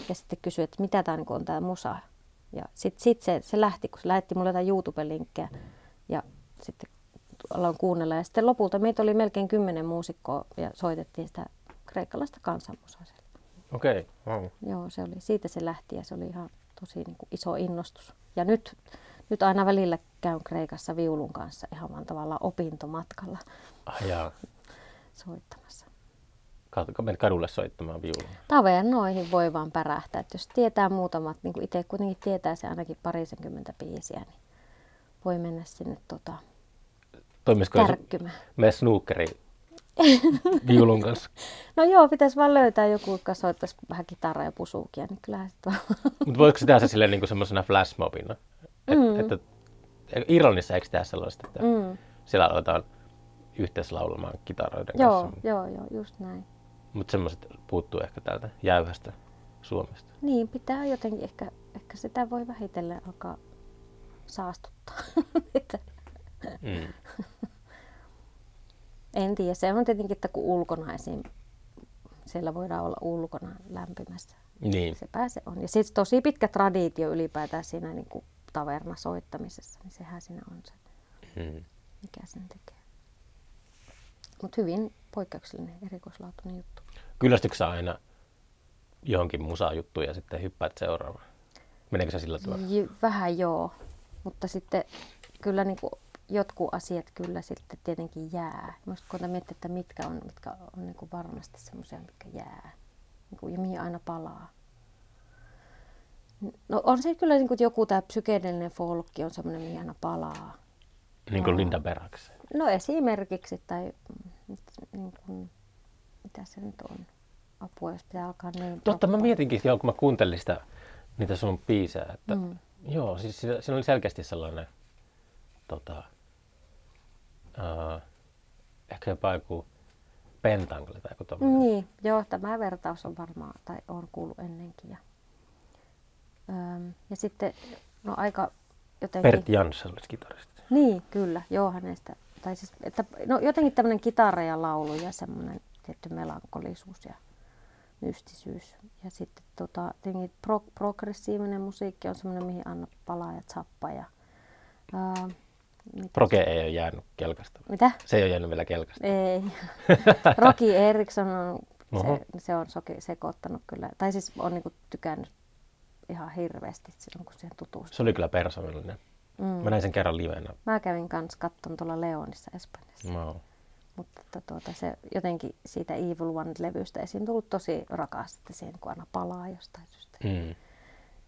ja sitten kysyi, että mitä tämä niin on tämä musa. Ja sitten sit se, se lähti, kun se lähetti mulle jotain YouTube-linkkejä ja sitten aloin kuunnella. Ja sitten lopulta meitä oli melkein kymmenen muusikkoa ja soitettiin sitä kreikkalaista kansanmusaa siellä. Okei. Okay. Wow. Joo, se oli, siitä se lähti ja se oli ihan tosi niin kuin iso innostus. Ja nyt, nyt aina välillä käyn Kreikassa viulun kanssa ihan vaan tavallaan opintomatkalla Ah, soittamassa. Menet kadulle soittamaan viulua? Tavernoihin voi vaan pärähtää. Että jos tietää muutamat, niin kuin itse kuitenkin tietää se ainakin parisenkymmentä biisiä, niin voi mennä sinne tota, Toimisiko kärkkymään. mene snookeri [LAUGHS] viulun kanssa? No joo, pitäisi vaan löytää joku, joka soittaisi vähän kitaraa ja pusuukia, niin kyllähän. [LAUGHS] Mutta voiko se tehdä se silleen niin semmoisena flashmobina? Et, Mm. että, Irlannissa eikö tehdä sellaista, että Mm. siellä aletaan yhteensä laulamaan kitaroiden Joo, kanssa? joo, joo, just näin. Mutta semmoiset puuttuu ehkä täältä jäyhästä Suomesta. Niin, pitää jotenkin ehkä, ehkä sitä voi vähitellen alkaa saastuttaa. [LAUGHS] Mm. [LAUGHS] en tiedä, se on tietenkin, että kun ulkona esim. siellä voidaan olla ulkona lämpimässä. Niin. Sepä se on. Ja sitten tosi pitkä traditio ylipäätään siinä niin kuin tavernasoittamisessa, niin sehän siinä on se, Mm. mikä sen tekee. Mutta hyvin poikkeuksellinen, erikoislaatuinen juttu. Kyllästytkö sä aina johonkin musajuttuun ja sitten hyppäät seuraavaan? Meneekö se sillä tavalla? J- vähän joo, mutta sitten kyllä niin kuin jotkut asiat kyllä sitten tietenkin jää. Musta kun miettiä, että mitkä on, mitkä on niin kuin varmasti semmoisia, mitkä jää niin kuin, ja mihin aina palaa. No on se kyllä niin kuin joku tämä psykedelinen folkki on semmoinen, mihin aina palaa. Niin kuin Joo. Linda Berg's. No esimerkiksi, tai mm, niin kuin, mitä se nyt on? Apua, jos pitää alkaa niin. Totta, mä mietinkin joo, kun mä kuuntelin sitä, niitä sun biisejä, että mm. Joo, siis siinä, siinä oli selkeästi sellainen, tota, uh, ehkä jopa joku pentangle tai joku tommoinen. Niin, joo, tämä vertaus on varmaan, tai on kuullut ennenkin. Ja, öm, ja sitten, no aika jotenkin... Bert Jansson olisi kitaristi. Niin, kyllä, joo hänestä. Tai siis, että, no jotenkin tämmöinen kitara ja laulu ja semmoinen tietty melankolisuus ja mystisyys. Ja sitten tota, tietenkin pro, progressiivinen musiikki on semmoinen, mihin aina palaa ja zappa. Ja, ää, Proge ei ole jäänyt kelkasta. mitä? Se ei ole jäänyt vielä kelkasta. Ei. [LAUGHS] Rocky Eriksson on, Oho. se, se on soke, sekoittanut kyllä, tai siis on niinku tykännyt ihan hirveästi silloin, kun siihen tutustuu. Se oli kyllä persoonallinen. Mm. Mä näin sen kerran livenä. Mä kävin kanssa katton tuolla Leonissa Espanjassa, No. Mutta tuota, se jotenkin siitä Evil One-levystä esiin tullut tosi rakas, että siihen kun aina palaa jostain syystä. Mm.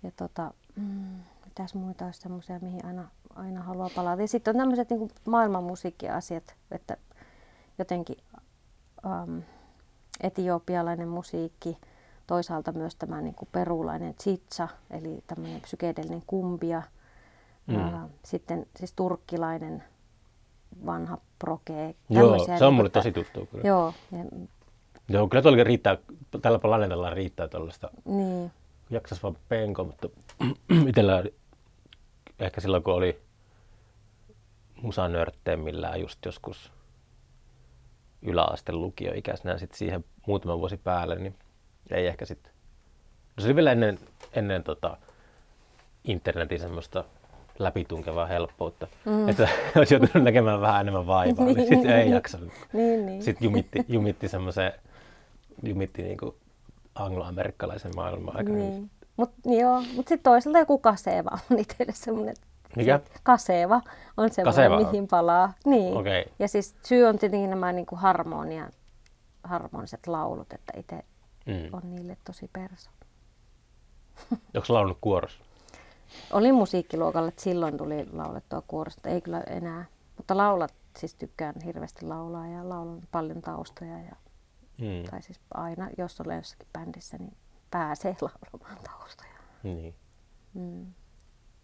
Ja tota, mm, mitäs muita olisi semmoisia, mihin aina, aina haluaa palata. Ja sitten on tämmöiset niin maailman musiikkiasiat, että jotenkin um, etiopialainen musiikki, toisaalta myös tämä niin kuin perulainen tsitsa, eli tämmöinen psykedelinen kumbia. Mm. Mm. sitten siis turkkilainen vanha proge. Joo, se on niin mulle tosi tuttu kyllä. Joo, ja, Joo, kyllä tuolla riittää, tällä planeetalla riittää tuollaista niin. jaksas vaan penko, mutta [CLEARS THROAT] itsellä ehkä silloin kun oli musanörtteimmillään just joskus yläaste lukioikäisenä sitten siihen muutama vuosi päälle, niin ei ehkä sitten. No se oli vielä ennen, ennen tota internetin semmoista läpitunkevaa helppoutta, mm. että [LAUGHS] olisi joutunut näkemään vähän enemmän vaivaa, niin, sitten ei jaksanut. [LAUGHS] Niin, niin. Sitten jumitti, jumitti semmoiseen, jumitti niinku angloamerikkalaisen maailman aikana. Niin. Mut, joo, mut sitten toisaalta joku kaseva on itselle semmoinen. Mikä? Kaseva on semmoinen, Kaseva on? mihin palaa. Niin. Okei. Ja siis syy on tietenkin nämä niin kuin harmonia, harmoniset laulut, että itse Mm. on niille tosi perso. Onko laulunut kuorossa? Oli musiikkiluokalla, että silloin tuli laulettua kuorosta, ei kyllä enää. Mutta laulat, siis tykkään hirveästi laulaa ja laulan paljon taustoja. Ja, Mm. tai siis aina, jos olen jossakin bändissä, niin pääsee [LAUGHS] laulamaan taustoja. Niin. Mm.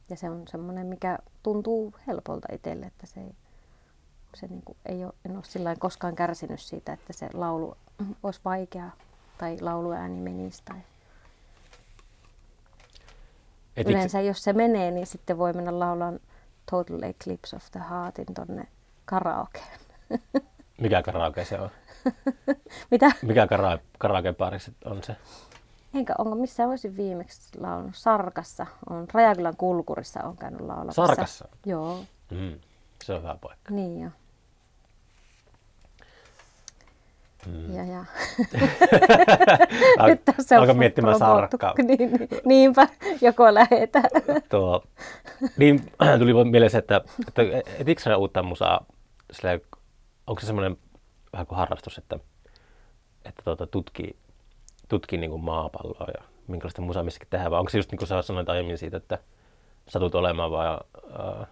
Ja se on semmoinen, mikä tuntuu helpolta itselle, että se ei, se niinku ei ole, en ole sillä koskaan kärsinyt siitä, että se laulu olisi vaikea tai lauluääni menisi. Tai Etikö, Yleensä jos se menee, niin sitten voi mennä laulaan Total Eclipse of the Heartin tonne karaokeen. [LAUGHS] mikä karaoke se on? [LAUGHS] Mitä? Mikä kara, karaokepaari se on se? Enkä, onko missään olisin viimeksi laulunut? Sarkassa on. Rajakylän kulkurissa on käynyt laulamassa. Sarkassa? Joo, Mm. Se on hyvä paikka. niin jo. Mm. Ja, ja. [LAUGHS] Nyt tässä on Alkoi miettimään sarkkaa. [LAUGHS] Niin, niin, niinpä, joko lähetään. Tuo, niin [CLEARS THROAT] tuli mieleen se, että, että etikö sä uutta musaa, silleen, onko se semmoinen vähän kuin harrastus, että, että tuota, tutkii, tutkii niin kuin maapalloa ja minkälaista musaa missäkin tehdään, vai onko se just niin kuin sä sanoit aiemmin siitä, että satut olemaan vai äh,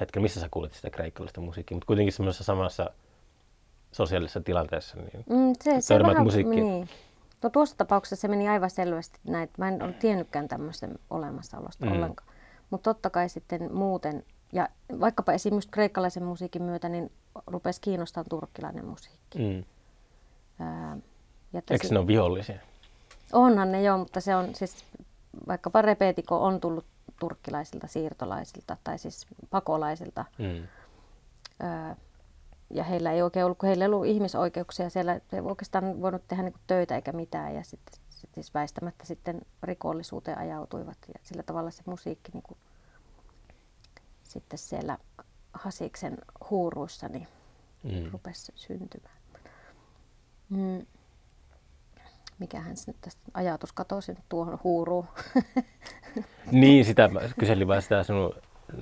hetken, missä sä kuulit sitä kreikkalaista musiikkia, mutta kuitenkin semmoisessa samassa sosiaalisessa tilanteessa, niin Mm, se, se vähän, musiikkiin. Niin. No tuossa tapauksessa se meni aivan selvästi näin. Mä en ole tiennytkään tämmöisen olemassaolosta Mm. ollenkaan. Mutta totta kai sitten muuten, ja vaikkapa esimerkiksi kreikkalaisen musiikin myötä, niin rupesi kiinnostamaan turkkilainen musiikki. mm. Ää, ja että eikö ne ole vihollisia? Onhan ne joo, mutta se on siis, vaikkapa repetiko on tullut turkkilaisilta siirtolaisilta tai siis pakolaisilta. Mm. Ää, ja heillä ei oikein ollut, kun heillä ei ollut ihmisoikeuksia, siellä ei oikeastaan voinut tehdä niin töitä eikä mitään ja sitten sit siis väistämättä sitten rikollisuuteen ajautuivat ja sillä tavalla se musiikki niin kuin, sitten siellä Hasiksen huuruissa niin Mm. rupesi syntymään. Mm. Mikähän se nyt tästä ajatus katosi nyt tuohon huuruun. [LAUGHS] Niin, sitä kyselin vaan sitä sinun...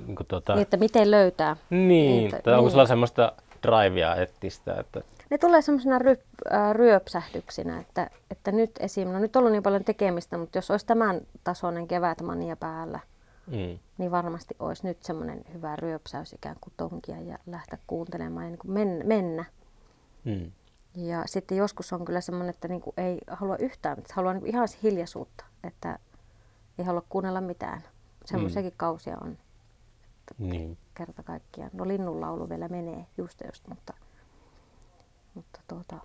Niin, tuota, niin, että miten löytää. niin, Niitä- tai onko niin. sulla semmoista drivea ettistä, että... Ne tulee semmoisena ryp, äh, ryöpsähdyksinä, että, että nyt esim. No nyt on ollut niin paljon tekemistä, mutta jos olisi tämän tasoinen kevätmania päällä, Mm. niin varmasti olisi nyt semmoinen hyvä ryöpsäys ikään kuin tonkia ja lähteä kuuntelemaan ja niin kuin men, mennä. Mm. Ja sitten joskus on kyllä semmoinen, että niin kuin ei halua yhtään, että haluaa niin ihan hiljaisuutta, että ei halua kuunnella mitään. Semmoisiakin kausia on Niin. Kerta kaikkiaan. No linnunlaulu vielä menee just just, mutta, mutta tuota,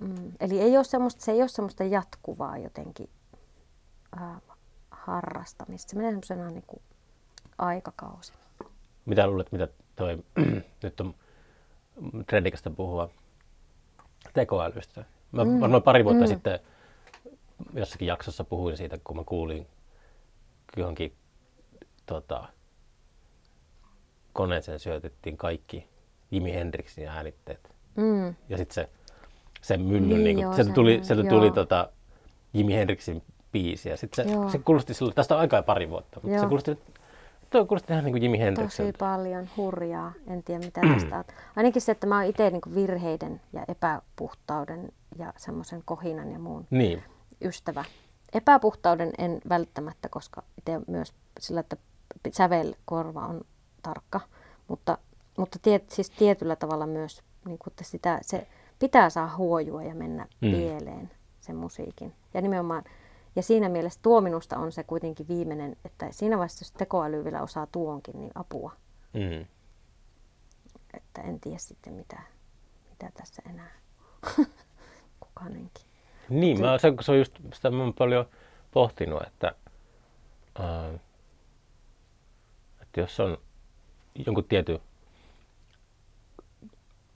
mm, eli ei ole semmoista, se ei ole semmoista jatkuvaa jotenkin ää, harrastamista. Se menee semmoisena niin kuin aikakausi. Mitä luulet, mitä toi... [CLEARS THROAT] nyt on trendikästä puhua tekoälystä. Mä Mm, varmaan pari vuotta mm. sitten jossakin jaksossa puhuin siitä, kun mä kuulin johonkin tota, koneeseen syötettiin kaikki Jimi Hendrixin äänitteet. Mm. Ja sitten se, se mylly, Niin, niin, joo, niin sieltä tuli, sieltä joo. tuli tota, Jimi Hendrixin biisi. Ja sitten se, Joo. se kuulosti silloin, tästä on aikaa pari vuotta, mutta se Joo. kuulosti, tuo kuulosti ihan niin kuin Jimi Tosi Hendrixiltä. paljon hurjaa. En tiedä mitä tästä on. [CLEARS THROAT] Ainakin se, että mä oon itse niin virheiden ja epäpuhtauden ja semmoisen kohinan ja muun Niin, ystävä. Epäpuhtauden en välttämättä, koska itse myös sillä, että sävelkorva on tarkka, mutta, mutta tiet, siis tietyllä tavalla myös, niin kuin, että sitä, se pitää saa huojua ja mennä Mm. pieleen sen musiikin. Ja nimenomaan, ja siinä mielessä tuo minusta on se kuitenkin viimeinen, että siinä vaiheessa, jos tekoäly vielä osaa tuonkin, niin apua. mm. Että en tiedä sitten mitä, mitä tässä enää [LAUGHS] kukaanenkin. Niin, mä, se, se on just sitä mä paljon pohtinut, että, ää, että jos on jonkun tietyn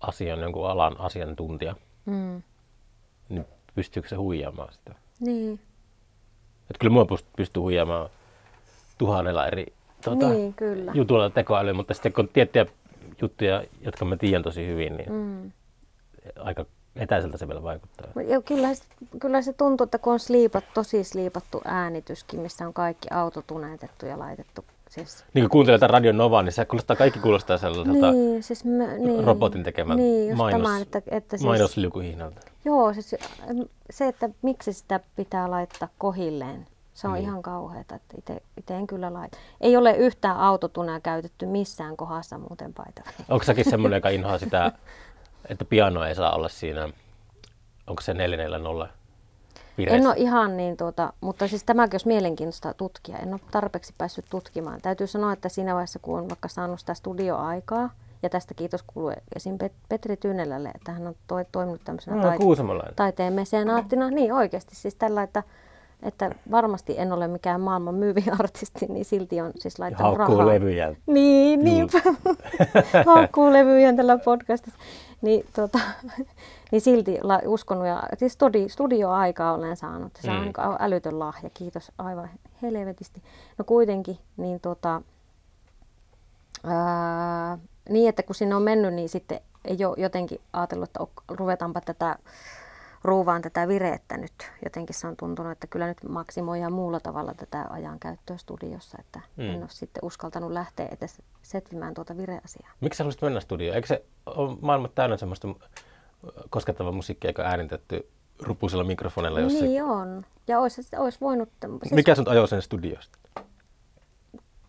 asian, jonkun alan asiantuntija, Mm. niin pystyykö se huijaamaan sitä? Niin, Että kyllä mua pyst- pystyy huijaamaan tuhannella eri tuota, niin kyllä. jutuilla tekoäly, mutta sitten kun tiettyjä juttuja, jotka mä tiedän tosi hyvin, niin Mm. aika etäiseltä se vielä vaikuttaa. Ja kyllä, kyllä se tuntuu, että kun on sliipat, tosi sliipattu äänityskin, missä on kaikki autotuneetettu ja laitettu. Siis, Niin kun kuuntelee jotain Radio Novaa, niin se kuulostaa, kaikki kuulostaa sellaiselta niin, siis mä, niin, robotin tekemältä niin, mainos, tämän, että, että siis, mainosliukuhihnalta. Joo, siis se, että miksi sitä pitää laittaa kohilleen, se on Niin. ihan kauheata. Että ite, ite en kyllä laita. Ei ole yhtään autotunea käytetty missään kohdassa muuten paita. Onko säkin semmoinen, [LAUGHS] joka inhoaa sitä, että piano ei saa olla siinä, onko se 440 vireessä? En ole ihan niin, tuota, mutta siis tämäkin olisi mielenkiintoista tutkia. En ole tarpeeksi päässyt tutkimaan. Täytyy sanoa, että siinä vaiheessa, kun on vaikka saanut sitä studioaikaa, ja tästä kiitos kuuluu esim. Pet- Petri Tyynelälle, että hän on toi, toiminut tämmöisenä No, tait- Kuusamolainen. taiteen mesenaattina. Niin oikeasti siis tällä, että, että varmasti en ole mikään maailman myyvin [LAUGHS] artisti, niin silti on siis laittanut Haukkuu rahaa. levyjä. Niin, niinpä. [LAUGHS] Haukkuu levyjä tällä podcastissa. Niin, tota, [LAUGHS] niin silti la, uskonut ja siis studi, studioaikaa olen saanut. Se on Mm. niin älytön lahja, kiitos aivan helvetisti. No kuitenkin, niin tota, ää, niin että kun sinne on mennyt, niin sitten ei ole jotenkin ajatellut, että ruvetaanpa tätä ruuvaan tätä virettä nyt. Jotenkin se on tuntunut, että kyllä nyt maksimoidaan muulla tavalla tätä ajankäyttöä studiossa, että Mm. en ole sitten uskaltanut lähteä edes setvimään tuota vireasiaa. Miksi sä haluaisit mennä studioon? Eikö se ole maailma täynnä semmoista koskettavaa musiikkia, joka äänitetty rupuisella mikrofonilla? Jos se... Niin on. Ja olisi, olisi voinut... Siis Mikä sun ajoi sen studiosta?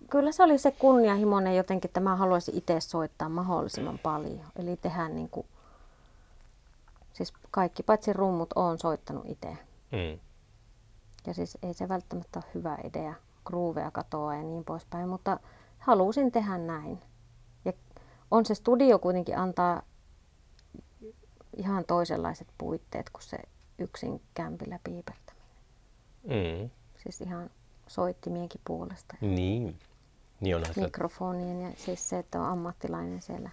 Kyllä se oli se kunnianhimoinen jotenkin, että mä haluaisin itse soittaa mahdollisimman paljon. Eli tehdä niin kuin, siis kaikki paitsi rummut on soittanut itse. Mm. Ja siis ei se välttämättä ole hyvä idea, grooveja katoa ja niin poispäin, mutta halusin tehdä näin. Ja on se studio kuitenkin antaa ihan toisenlaiset puitteet kuin se yksin kämpillä piipertäminen. Mm. Siis ihan soittimienkin puolesta. Niin. Niin onhan. Mikrofonien ja siis se, että on ammattilainen siellä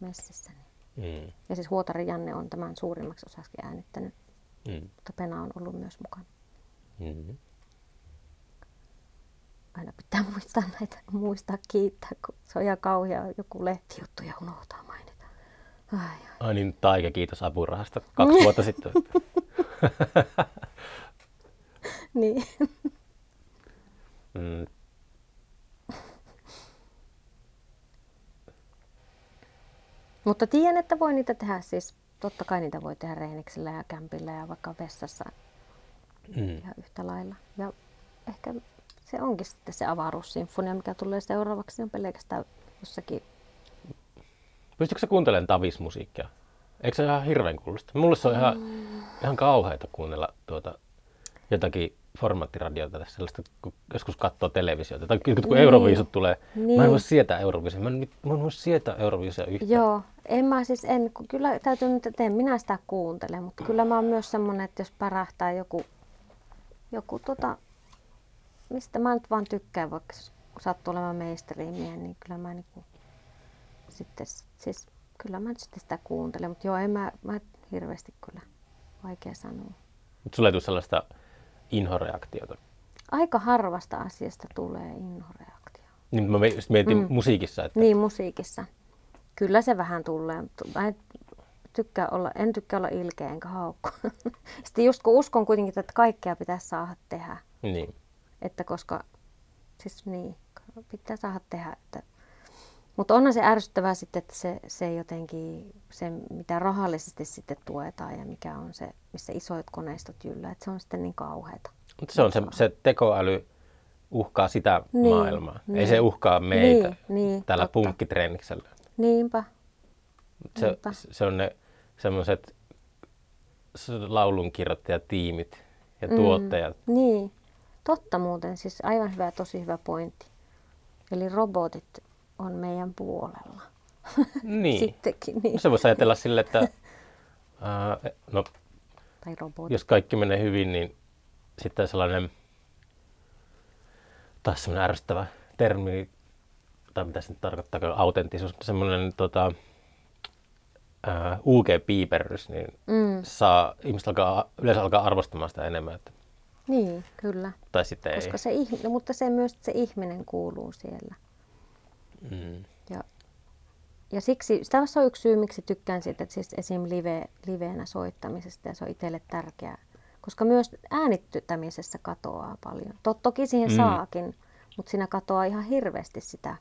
messissä. Niin. Mm. Ja siis Huotari Janne on tämän suurimmaksi osaksi äänittänyt, Mm. mutta Pena on ollut myös mukana. Mm. aina pitää muistaa näitä, muistaa kiittää, kun se on ihan kauhea joku lehtijuttu ja unohtaa mainita. Ai, ai. Ai niin, Taika, kiitos apurahasta kaksi vuotta [LAUGHS] sitten. Niin. Mm. Mutta tiedän, että voi niitä tehdä siis, totta kai niitä voi tehdä rehniksellä ja kämpillä ja vaikka vessassa Mm. ihan yhtä lailla. Ja ehkä se onkin sitten se avaruussinfonia, mikä tulee seuraavaksi, on pelkästään jossakin. Pystytkö sä kuuntelemaan tavismusiikkia? Eikö se ole ihan hirveän kuulosta? Mulle se on ihan, ihan kauheata kuunnella tuota, jotakin formaattiradiota tässä sellaista, kun joskus katsoo televisiota. Tai kun Niin. Euroviisut tulee. Mä en Niin. voi sietää Euroviisia. Mä en, mä en voi sietää Euroviisia yhtään. Joo, en mä siis, en, kyllä täytyy nyt, että en minä sitä kuuntele, mutta kyllä mä oon myös semmonen, että jos pärähtää joku, joku tota, mistä mä nyt vaan tykkään, vaikka sattuu olemaan mainstreamia, niin kyllä mä niinku, sitten, siis kyllä mä nyt sitten sitä kuuntelen, mutta joo, en mä, mä hirveästi kyllä, vaikea sanoa. Mutta sulle ei tule sellaista inhoreaktiota. Aika harvasta asiasta tulee inhoreaktio. Niin mä just mietin Mm. musiikissa, että Niin, musiikissa. Kyllä se vähän tulee, mutta mä en tykkää olla, en tykkää olla ilkeä enkä haukku. [LAUGHS] Sitten just kun uskon kuitenkin, että kaikkea pitäisi saada tehdä, niin. että koska, siis niin, pitää saada tehdä. Että, mutta onhan se ärsyttävää sitten, että se, se jotenkin, se mitä rahallisesti sitten tuetaan ja mikä on se, missä isoit koneistot jyllää, että se on sitten niin kauheata. Mutta se on se, se tekoäly uhkaa sitä Niin, maailmaa. Ei niin. se uhkaa meitä Niin, niin, tällä totta. punkkitreeniksellä. Niinpä. Se, Niinpä. se on ne semmoiset laulunkirjoittajatiimit ja Mm. tuottajat. Niin, totta muuten, siis aivan hyvä, tosi hyvä pointti. Eli robotit on meidän puolella. Niin. [LAUGHS] Sittenkin, niin. Se voisi ajatella sille, että [LAUGHS] ää, no, Tai robotit. jos kaikki menee hyvin, niin sitten sellainen taas semmoinen ärsyttävä termi, tai mitä se nyt tarkoittaa, autenttisuus, mutta semmoinen tota, UG-piiperrys, niin Mm, saa, ihmiset alkaa, yleensä alkaa arvostamaan sitä enemmän, että, niin, kyllä. tai sitten ei. Koska se ihminen, mutta se myös se ihminen kuuluu siellä. Mm. Ja ja siksi, tässä on yksi syy, miksi tykkään siitä, että siis esim. Live, liveenä soittamisesta ja se on itselle tärkeää. Koska myös äänittämisessä katoaa paljon. Tot, toki siihen Mm. saakin, mutta siinä katoaa ihan hirveästi sitä,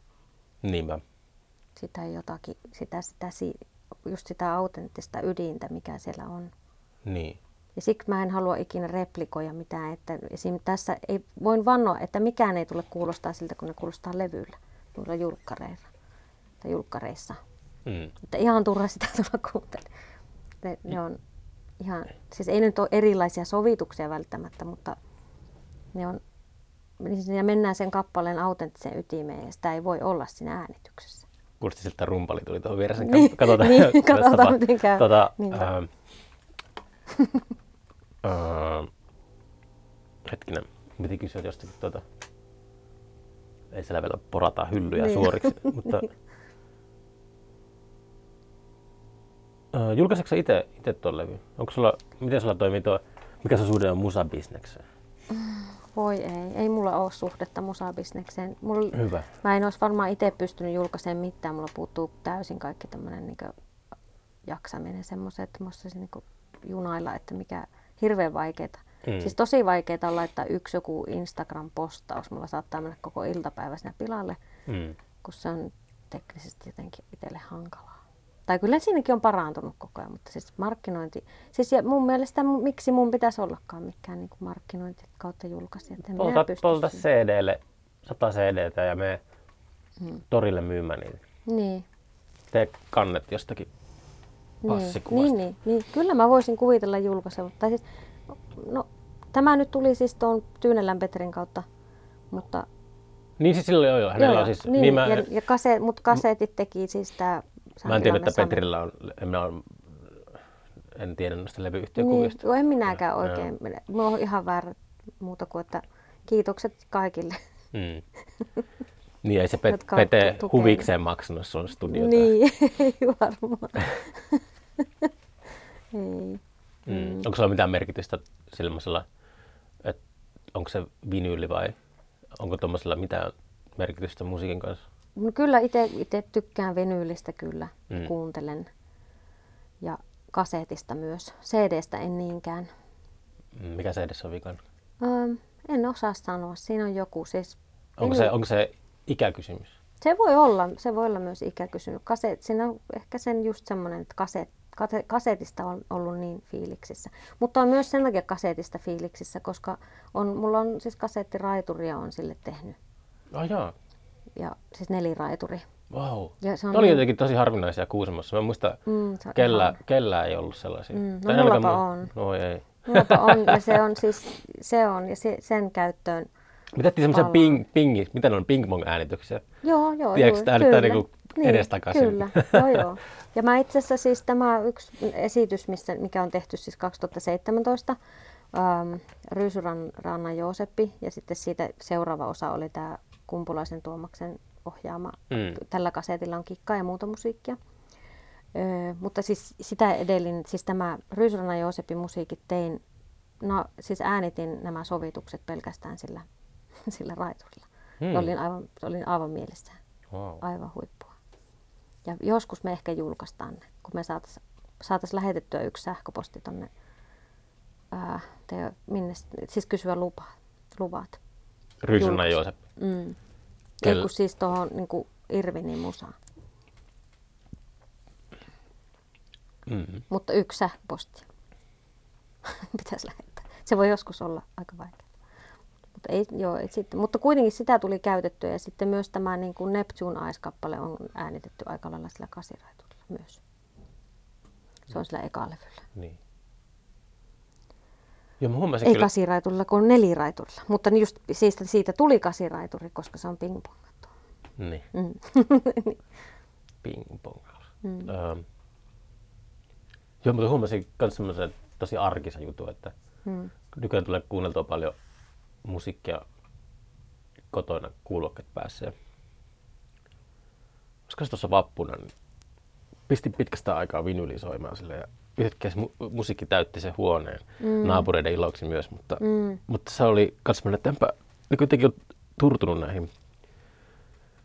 Niinpä. sitä jotakin, sitä, sitä, si- just sitä autenttista ydintä, mikä siellä on. Niin. Ja siksi mä en halua ikinä replikoida mitään, että esim. tässä ei, voin vannoa, että mikään ei tule kuulostaa siltä, kun ne kuulostaa levyllä, tuolla julkkareilla tai julkkareissa. Mm. Että ihan turha sitä [LAUGHS] tulla kuuntelemaan. Ne, ne on ihan, siis ei nyt ole erilaisia sovituksia välttämättä, mutta ne on, niin siinä mennään sen kappaleen autenttiseen ytimeen ja sitä ei voi olla siinä äänityksessä. Kuulosti siltä, rumpali tuli tuohon vieressä. Niin, Katsotaan, [LAUGHS] niin, katsotaan, miten käy. Tota, Niinpä. ää, [LAUGHS] ää, hetkinen, piti kysyä jostakin tuota. Ei siellä vielä porata hyllyjä Niin. suoriksi, [LAUGHS] mutta... Julkaiseeko itse, itse tuon levy? Onko sulla, miten sulla toimii tuo, mikä se suhde on musabisnekseen? Voi ei, ei mulla ole suhdetta musabisnekseen. Mulla, Hyvä. mä en olisi varmaan itse pystynyt julkaisemaan mitään. Mulla puuttuu täysin kaikki tämmöinen niin jaksaminen semmoiset, että mä niin junailla, että mikä hirveän vaikeeta. Mm. Siis tosi vaikeeta on laittaa yksi joku Instagram-postaus. Mulla saattaa mennä koko iltapäivä sinne pilalle, Mm. kun se on teknisesti jotenkin itselle hankalaa. Tai kyllä siinäkin on parantunut koko ajan, mutta siis markkinointi, siis ja mun mielestä miksi mun pitäisi ollakaan mikään niin markkinointi kautta julkaisija. Polta, polta. CDlle 100 CDtä ja me Mm. torille myymään niitä. Niin. Tee kannet jostakin Niin, passikuvasta. niin, niin, niin, kyllä mä voisin kuvitella julkaiseva. Tai siis, no, tämä nyt tuli siis tuon Tyynellän Petrin kautta, mutta Niin siis silloin joo, joo. Hänellä on siis, niin, niin mä, ja, ja kase, mutta kasetit teki siis tämä mä en tiedä, että Petrillä on, en, mä on, en tiedä noista levyyhtiökuvista. Niin, joo, en minäkään Joo, oikein. Mulla on ihan väärä muuta kuin, että kiitokset kaikille. Mm. Niin ei se Pet, Pete huvikseen maksanut sun studiota. Niin, [LAUGHS] ei varmaan. [LAUGHS] ei. Mm. Onko sulla mitään merkitystä sellaisella, että onko se vinyyli vai onko tuommoisella mitään merkitystä musiikin kanssa? No kyllä itse tykkään venyylistä kyllä, Mm. kuuntelen. Ja kasetista myös. CDstä en niinkään. Mikä se edessä on vikan? Ähm, en osaa sanoa. Siinä on joku. Siis Onko se, onko se ikäkysymys? se voi olla, se voi olla myös ikäkysymys. Kaset, siinä on ehkä sen just semmoinen, että kaset, kasetista on ollut niin fiiliksissä. Mutta on myös sen takia kasetista fiiliksissä, koska on, mulla on siis kasettiraituria on sille tehnyt. Oh, joo. Ja siis neliraituri. Wow. Ja se on Ne oli niin- jotenkin tosi harvinaisia Kuusamossa. Mä muistan, Mm, kellä, kellä ei ollut sellaisia. Mm, no Tai mullapa on. No ei. Mullapa on, ja [LAUGHS] se on siis, se on, ja se, sen käyttöön. Me tehtiin semmoisen ping, pingi, mitä ne on, ping-pong-äänityksiä. Joo, joo. Tiedätkö, joo, että äänittää niinku edestakaisin? Kyllä, joo, joo. [LAUGHS] Ja mä itse asiassa siis tämä yksi esitys, missä, mikä on tehty siis 2017, ähm, Ryysyrannan Jooseppi, ja sitten siitä seuraava osa oli tämä Kumpulaisen Tuomaksen ohjaama. Mm. Tällä kasetilla on kikkaa ja muuta musiikkia. Öö, mutta siis sitä edellin, siis tämä Ryysyrannan Joosepin musiikit tein, no siis äänitin nämä sovitukset pelkästään sillä, [LAUGHS] sillä raiturilla. Hmm. Mm. Olin aivan, olin aivan mielessään Wow. aivan huippua. Ja joskus me ehkä julkaistaan ne, kun me saataisiin saatais lähetettyä yksi sähköposti tonne, ää, te, minne, siis kysyä lupa, luvat. Ryysunnan julkaisu. Joosep. Mm. Kel- kun siis tuohon niin Irvinin musaan. Mm. Mutta yksi sähköposti [LAUGHS] pitäisi lähettää. Se voi joskus olla aika vaikeaa. Mutta, ei, joo, ei sitten, mutta kuitenkin sitä tuli käytettyä ja sitten myös tämä niin kuin Neptune Eyes-kappale on äänitetty aika lailla sillä kasiraituilla myös. Se on sillä ekalevyllä. Niin. Joo, mä huomasin Ei kyllä. kasiraitulla, kun neliraiturilla. Mutta niin just siitä, siitä tuli kasiraituri, koska se on pingpongattu. Niin, Mm. [LAUGHS] ping-pongaus. Mm. Joo, mutta huomasin myös semmoisen tosi arkisen jutun, että Mm. nykyään tulee kuunneltua paljon musiikkia kotona kuulokkeet päässä. Koska tuossa vappuna, niin pistin pitkästä aikaa vinyli soimaan sille ja yhtäkkiä se mu- musiikki täytti sen huoneen Mm. naapureiden iloksi myös, mutta, Mm. mutta se oli kans semmoinen, että enpä niin kuitenkin on turtunut näihin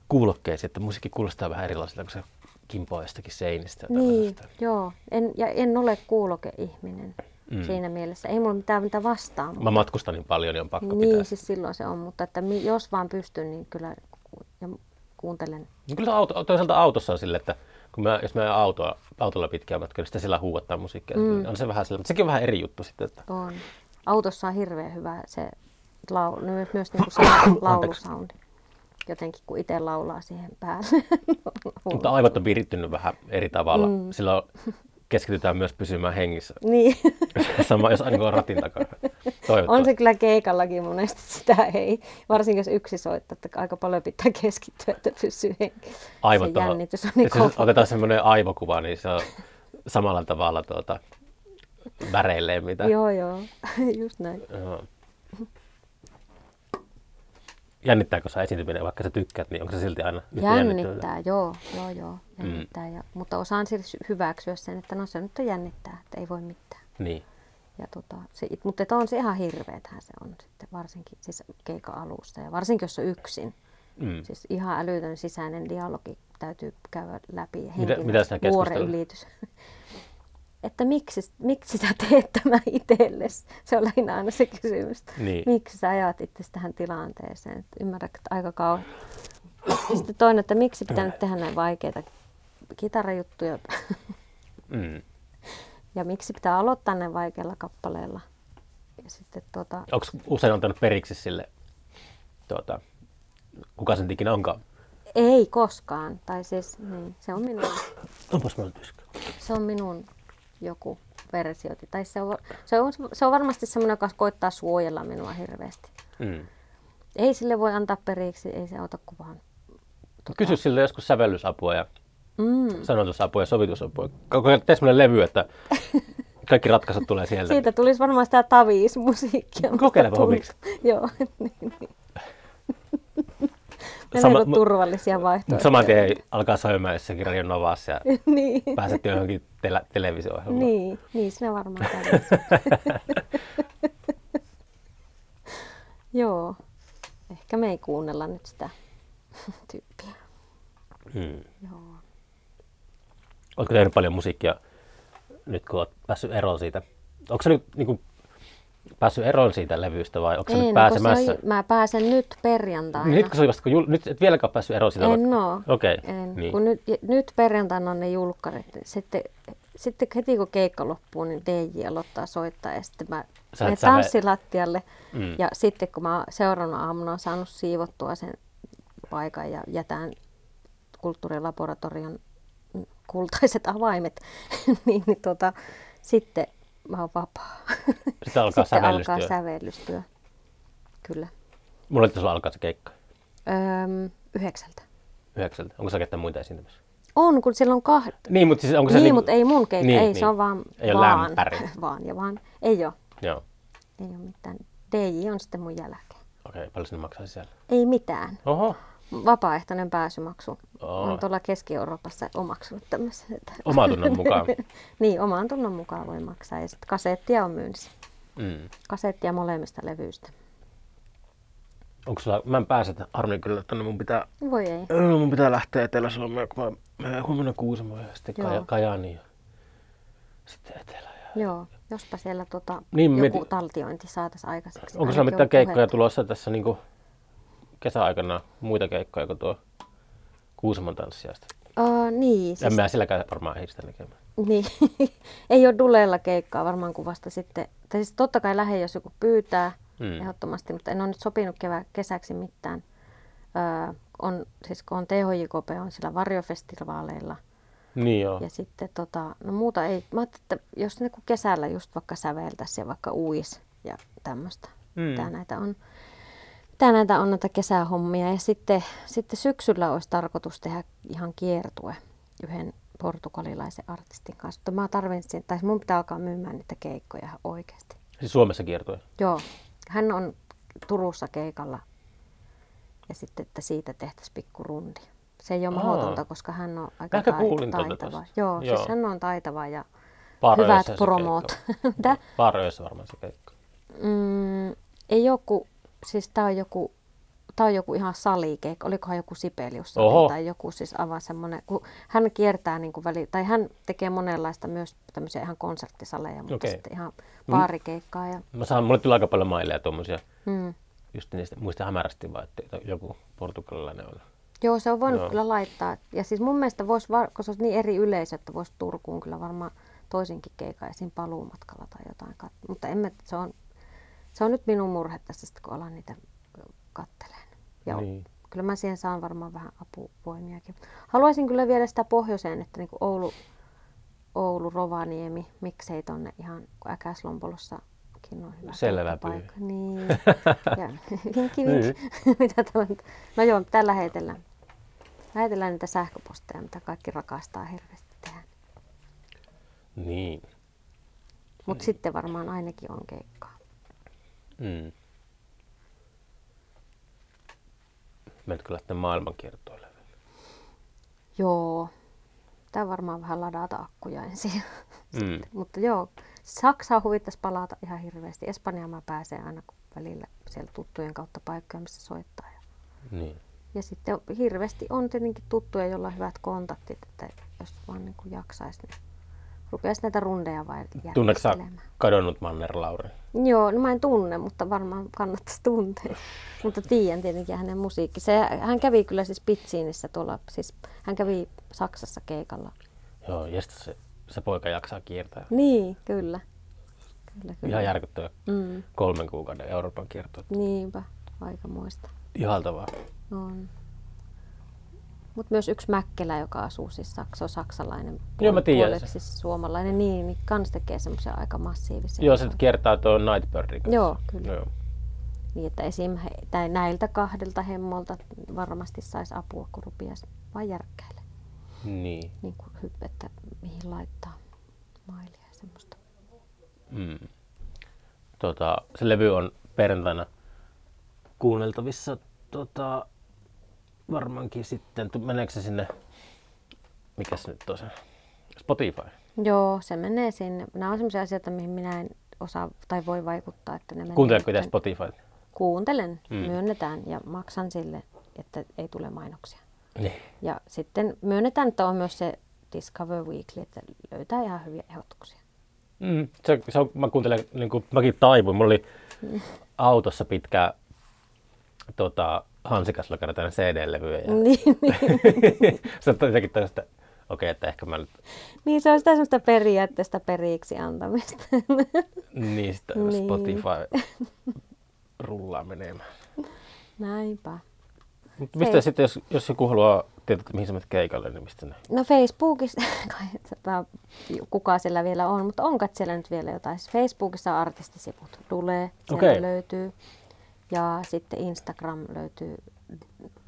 kuulokkeisiin, että musiikki kuulostaa vähän erilaiselta, kun se kimpoa jostakin seinistä. Niin, joo. En, ja en ole kuulokeihminen Mm. siinä mielessä. Ei mulla mitään mitä vastaan. Mä matkustan niin paljon, niin on pakko niin, pitää. siis silloin se on. Mutta että jos vaan pystyn, niin kyllä ja kuuntelen. No kyllä auto, toisaalta autossa on silleen, että kun mä, jos mä autoa, autolla pitkään matkaa, niin sitä sillä huuattaa musiikkia. Mm. Niin on se vähän sillä, mutta sekin on vähän eri juttu sitten. Että, On. Autossa on hirveän hyvä se lau, myös, myös niin kuin se [COUGHS] laulusoundi. Jotenkin kun itse laulaa siihen päälle. [LAUGHS] mutta aivot on virittynyt vähän eri tavalla. Mm. Silloin keskitytään myös pysymään hengissä. niin. [LAUGHS] Sama, jos aina on ratin takana. On se kyllä keikallakin monesti sitä ei. Varsinkin jos yksi soittaa, että aika paljon pitää keskittyä, että pysyy hengissä. Aivot se jännitys on niin Jos kova. otetaan semmoinen aivokuva, niin se on samalla tavalla tuota, väreilleen mitä. Joo, joo. [LAUGHS] Just näin. Joo. Jännittääkö sä esiintyminen, vaikka sä tykkäät, niin onko se silti aina? Jännittää, joo, joo, joo. Jännittää. Ja, mutta osaan siis hyväksyä sen, että no se nyt jännittää, että ei voi mitään. Niin. Ja tota, se, mutta on se ihan hirveetähän se on sitten, varsinkin siis keikan alusta. Ja varsinkin jos on yksin. Mm. Siis ihan älytön sisäinen dialogi täytyy käydä läpi. Mitä- Henkinen mitä sinä vuoren ylitys. [LAUGHS] että miksi, miksi sä teet tämän itsellesi? Se on lähinnä aina se kysymys. Niin. Miksi sä ajat itse tähän tilanteeseen? Ymmärrätkö, aika kauan. Sitten toinen, että miksi pitää nyt tehdä näin vaikeita kitarajuttuja Mm. ja miksi pitää aloittaa näin vaikealla kappaleella. Ja sitten tota, Onko usein antanut periksi sille, tuota, kuka sen ikinä onkaan? ei koskaan. Tai siis, niin, se on minun, Onpas se on minun joku versio. Tai se on, se on, se on varmasti semmoinen, joka koittaa suojella minua hirveästi. Mm. Ei sille voi antaa periksi, ei se auta kuvaan. Kysy sille joskus sävellysapua ja Mm. sanotusapua ja sovitusapua. Kokeile tee semmoinen levy, että kaikki ratkaisut tulee sieltä. Siitä tulisi varmaan sitä taviismusiikkia. Kokeilepa hoviksi. Joo, [LAUGHS] niin, niin. Ne Sama- turvallisia vaihtoehtoja. saman tien alkaa soimaan jossakin Radio Novassa ja [LAUGHS] niin. pääset johonkin tele- televisio-ohjelmaan. Niin, niin sinä varmaan. [LAUGHS] Joo. Ehkä me ei kuunnella nyt sitä tyyppiä. Mm. Joo. Oletko tehnyt paljon musiikkia nyt, kun olet päässyt eroon siitä? Onko se nyt niin kuin, päässyt eroon siitä levystä vai onko se nyt no, kun se pääsemässä? on, mä pääsen nyt perjantaina. Nyt, kun se oli vasta, kun jul... nyt et vieläkään päässyt eroon siitä? En oo. Okei, En. niin. Kun nyt, nyt perjantaina on ne julkkarit. Sitten, sitten heti kun keikka loppuu, niin DJ aloittaa soittaa ja sitten mä Sä menen tanssilattialle. Mm. Ja sitten kun mä seuraavana aamuna on saanut siivottua sen paikan ja jätän kulttuurilaboratorion kultaiset avaimet, [LAUGHS] niin, niin tota, sitten mä oon vapaa. [LAUGHS] Sitten alkaa sitten sävellystyö. alkaa sävellystyö. Kyllä. Mulla sulla alkaa se keikka Öm, yhdeksältä. yhdeksältä. Onko sä ketään muita esiintymässä? On, kun siellä on kahdet. Niin, mutta siis onko se Niin, niinku- mutta ei mun keikka, Niin, ei, niin. se on vaan, Ei ole vaan, lämpäri. [LAUGHS] vaan ja vaan. Ei ole, Joo, ei ole mitään. DJ on sitten mun jälkeen. okei. Okay. Paljon sinne maksaa siellä? Ei mitään. Oho. Vapaaehtoinen pääsymaksu. Oo. On tuolla Keski-Euroopassa omaksunut tämmöisen. Että... Omatunnon mukaan. [LAUGHS] niin, oman tunnon mukaan voi maksaa. Ja sitten kasettia on myynnissä. Mm. Kasettia molemmista levyistä. Onko sulla, mä en pääse harmi kyllä, että mun pitää, Voi ei. Öö, mun pitää lähteä Etelä-Suomeen, kun mä menen huomenna Kuusamoon ja sitten Joo. Kaja, Kajaaniin ja sitten Etelä. Ja... Joo, jospa siellä tota, Niin, joku mietin- taltiointi saataisiin aikaiseksi. Onko sulla mitään keikkoja tulossa tässä niinku kesäaikana, muita keikkoja kuin tuo Kuusamon tanssijasta? Uh, niin, En siis, mä silläkään varmaan ehdi sitä näkemään. niin. [LAUGHS] ei ole Dulella keikkaa varmaan kuin vasta sitten. Tai siis totta kai lähde, jos joku pyytää Mm. ehdottomasti, mutta en ole nyt sopinut kevä, kesäksi mitään. Öö, on, siis kun on THJKP, on sillä varjofestivaaleilla. Niin joo. Ja sitten tota, no muuta ei. Mä ajattelin, että jos kun kesällä just vaikka säveltäisi ja vaikka uis ja tämmöistä. Mm. Mitä näitä on. Mitä näitä on näitä kesähommia. Ja sitten, sitten syksyllä olisi tarkoitus tehdä ihan kiertue yhden portugalilaisen artistin kanssa. Mutta mä tarvitsin, tai mun pitää alkaa myymään niitä keikkoja oikeasti. Siis Suomessa kiertui. Joo, hän on Turussa keikalla ja sitten, että siitä tehtäisiin pikku rundi. Se ei ole Aa. mahdotonta, koska hän on aika Ehkä tuolta taitava. Joo, Joo. siis hän on taitava ja Paaröissä hyvät. [LAUGHS] Mitä? Paaröissä varmaan se keikka. Mm, ei joku, siis tää on joku Tämä on joku ihan salikeikka, olikohan joku Sibelius Oho. tai joku siis avaa semmoinen, kun hän kiertää niin kuin väli, tai hän tekee monenlaista myös tämmöisiä ihan konserttisaleja, mutta Okei. sitten ihan baarikeikkaa. Ja, Mä saan, mulle tulee aika paljon maileja tuommoisia, mm. just niistä, muista hämärästi vaan, että joku portugalilainen on. Joo, se on voinut. Joo. kyllä laittaa. Ja siis mun mielestä voisi, kun se olisi niin eri yleisö, että voisi Turkuun kyllä varmaan toisinkin keikan esim. paluumatkalla tai jotain. Mutta emme, se, on, se on nyt minun murhe tässä, kun alan niitä katteleen. Ja Niin. niin. kyllä mä siihen saan varmaan vähän apuvoimiakin. Haluaisin kyllä viedä sitä pohjoiseen, että niin kuin Oulu, Oulu, Rovaniemi, miksei tonne ihan, kun Äkäslompolossakin on hyvä Selvä pyy. Niin. [LAUGHS] Ja vinkki, vinkki. [LAUGHS] mitä nyt? No joo, tällä heitellään. Lähetellään niitä sähköposteja, mitä kaikki rakastaa hirveästi tehdä. Niin. Mutta sitten varmaan ainakin on keikkaa. Mm. Menetkö lähteä maailmankiertoille? Joo. Tää varmaan vähän ladata akkuja ensin. Mm. [LAUGHS] Mutta joo, Saksaa huvittaisi palata ihan hirveästi. Espanjaan mä pääsen aina välillä siellä tuttujen kautta paikkoja, missä soittaa. Ja, Niin. ja sitten hirveästi on tietenkin tuttuja, joilla on hyvät kontaktit, että jos vaan niin kuin jaksaisi, niin rupeaisi näitä rundeja vai Tunneeko sä kadonnut Manner Lauri? Joo, no mä en tunne, mutta varmaan kannattaisi tuntea. [LAUGHS] mutta tiedän tietenkin hänen musiikki. Se, hän kävi kyllä siis Pitsiinissä tuolla, siis hän kävi Saksassa keikalla. Joo, ja se, se poika jaksaa kiertää. Niin, kyllä. Kyllä, kyllä. Ihan järkyttävä Mm, kolmen kuukauden Euroopan kierto. niinpä, aikamoista. Ihaltavaa. On. Mutta myös yksi Mäkkelä, joka asuu siis Saks- se on saksalainen. Joo, mä tiedän puoleksi siis suomalainen, niin, niin kans tekee semmoisia aika massiivisia. Joo, se kiertää tuon Nightbirdin kanssa. Joo, kyllä. Joo. Niin, että esim. He, tai näiltä kahdelta hemmolta varmasti saisi apua, kun rupiaisi vaan järkkäille. Niin. Niin kuin hy- että mihin laittaa mailia ja semmoista. Mm. Tota, se levy on perjantaina kuunneltavissa tota, varmaankin sitten. Meneekö se sinne, mikä se nyt on se? Spotify. Joo, se menee sinne. Nämä on semmoisia asioita, mihin minä en osaa tai voi vaikuttaa. Että ne Kuunteletko itse Spotify? Kuuntelen, Mm. mm. myönnetään ja maksan sille, että ei tule mainoksia. Niin. Ja sitten myönnetään, että on myös se Discover Weekly, että löytää ihan hyviä ehdotuksia. Mm, se, se on, mä kuuntelen, niin kuin mäkin taivuin. Mulla oli autossa pitkä tota, Hansikas tämmöinen CD-levyjä. Ja [LAUGHS] Niin, niin. [LAUGHS] se on jotenkin tästä, okei, että ehkä mä nyt niin, se on sitä semmoista periaatteesta periksi antamista. [LAUGHS] niistä Niin. Spotify rullaa menemään. Näinpä. Mutta mistä Hei. sitten, jos, jos joku haluaa tietää, että mihin sä menet keikalle, niin mistä ne? No Facebookissa, kai kuka siellä vielä on, mutta onko siellä nyt vielä jotain? Facebookissa on artistisivut, Dule, sieltä Okei. löytyy. Ja sitten Instagram löytyy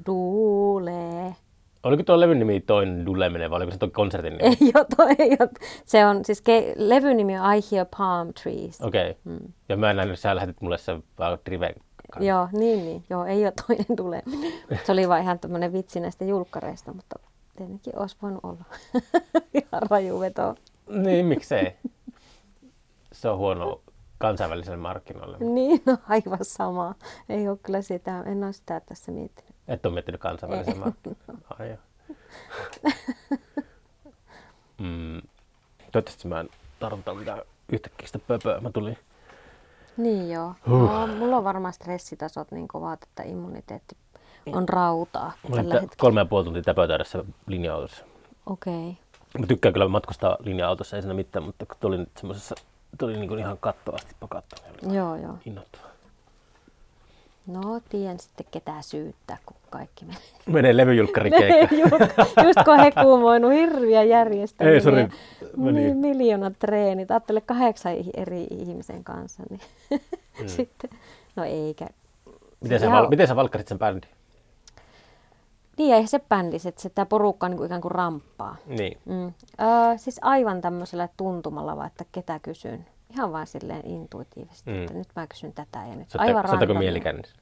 Dule. Oliko tuo levyn nimi toinen Duleminen vai oliko se tuo konsertin nimi? [LAUGHS] Ei ole, toi ei ole. Se on, siis ke, levyn nimi on I Hear Palm Trees. Okei. Okay. Mm. Ja mä näin, että sä lähetit mulle sen vaan Driven kanssa. Joo, niin, niin. Joo, ei ole toinen [LAUGHS] Dule. Se oli vaan ihan tämmöinen vitsi näistä julkkareista, mutta tietenkin olisi voinut olla. [LAUGHS] ihan raju veto. Niin, miksei? Se on huono kansainväliselle markkinoille. Niin, no aivan sama. Ei ole kyllä sitä, en ole sitä tässä miettinyt. Et ole miettinyt kansainvälisen markkinoille. [LAUGHS] Ai mm. Toivottavasti mä en tarvita mitään yhtäkkiä sitä pöpöä. Mä tulin Niin joo. Huh. No, mulla on varmaan stressitasot niin kovat, että immuniteetti on rautaa Mä tällä tä- hetkellä. kolme ja puoli tuntia täpötäydessä linja-autossa. Okei. Mä tykkään kyllä matkustaa linja-autossa, ei siinä mitään, mutta kun tuli nyt semmosessa, tuli niinku ihan kattoasti pakattu, niin oli Joo, joo. innoittavaa. No, tiedän sitten ketä syyttää, kun kaikki menee. Menee levyjulkkarikeikka. just, just kun he kuumoinut hirviä järjestelmiä. Ei, sori. Meni. Niin, miljoonat treenit. Ajattele kahdeksan eri ihmisen kanssa. Niin. Mm. [LAUGHS] sitten, no eikä. Miten sä, Ihan- val- miten sä valkkasit sen bändin? Niin, ei se bändis, että se tämä porukka niin kuin ikään kuin ramppaa. Niin. Mm. Öö, siis aivan tämmöisellä tuntumalla vaan, että ketä kysyn. Ihan vaan silleen intuitiivisesti, Mm. mm. että nyt mä kysyn tätä ja nyt. Sä aivan randomia. mielikännissä?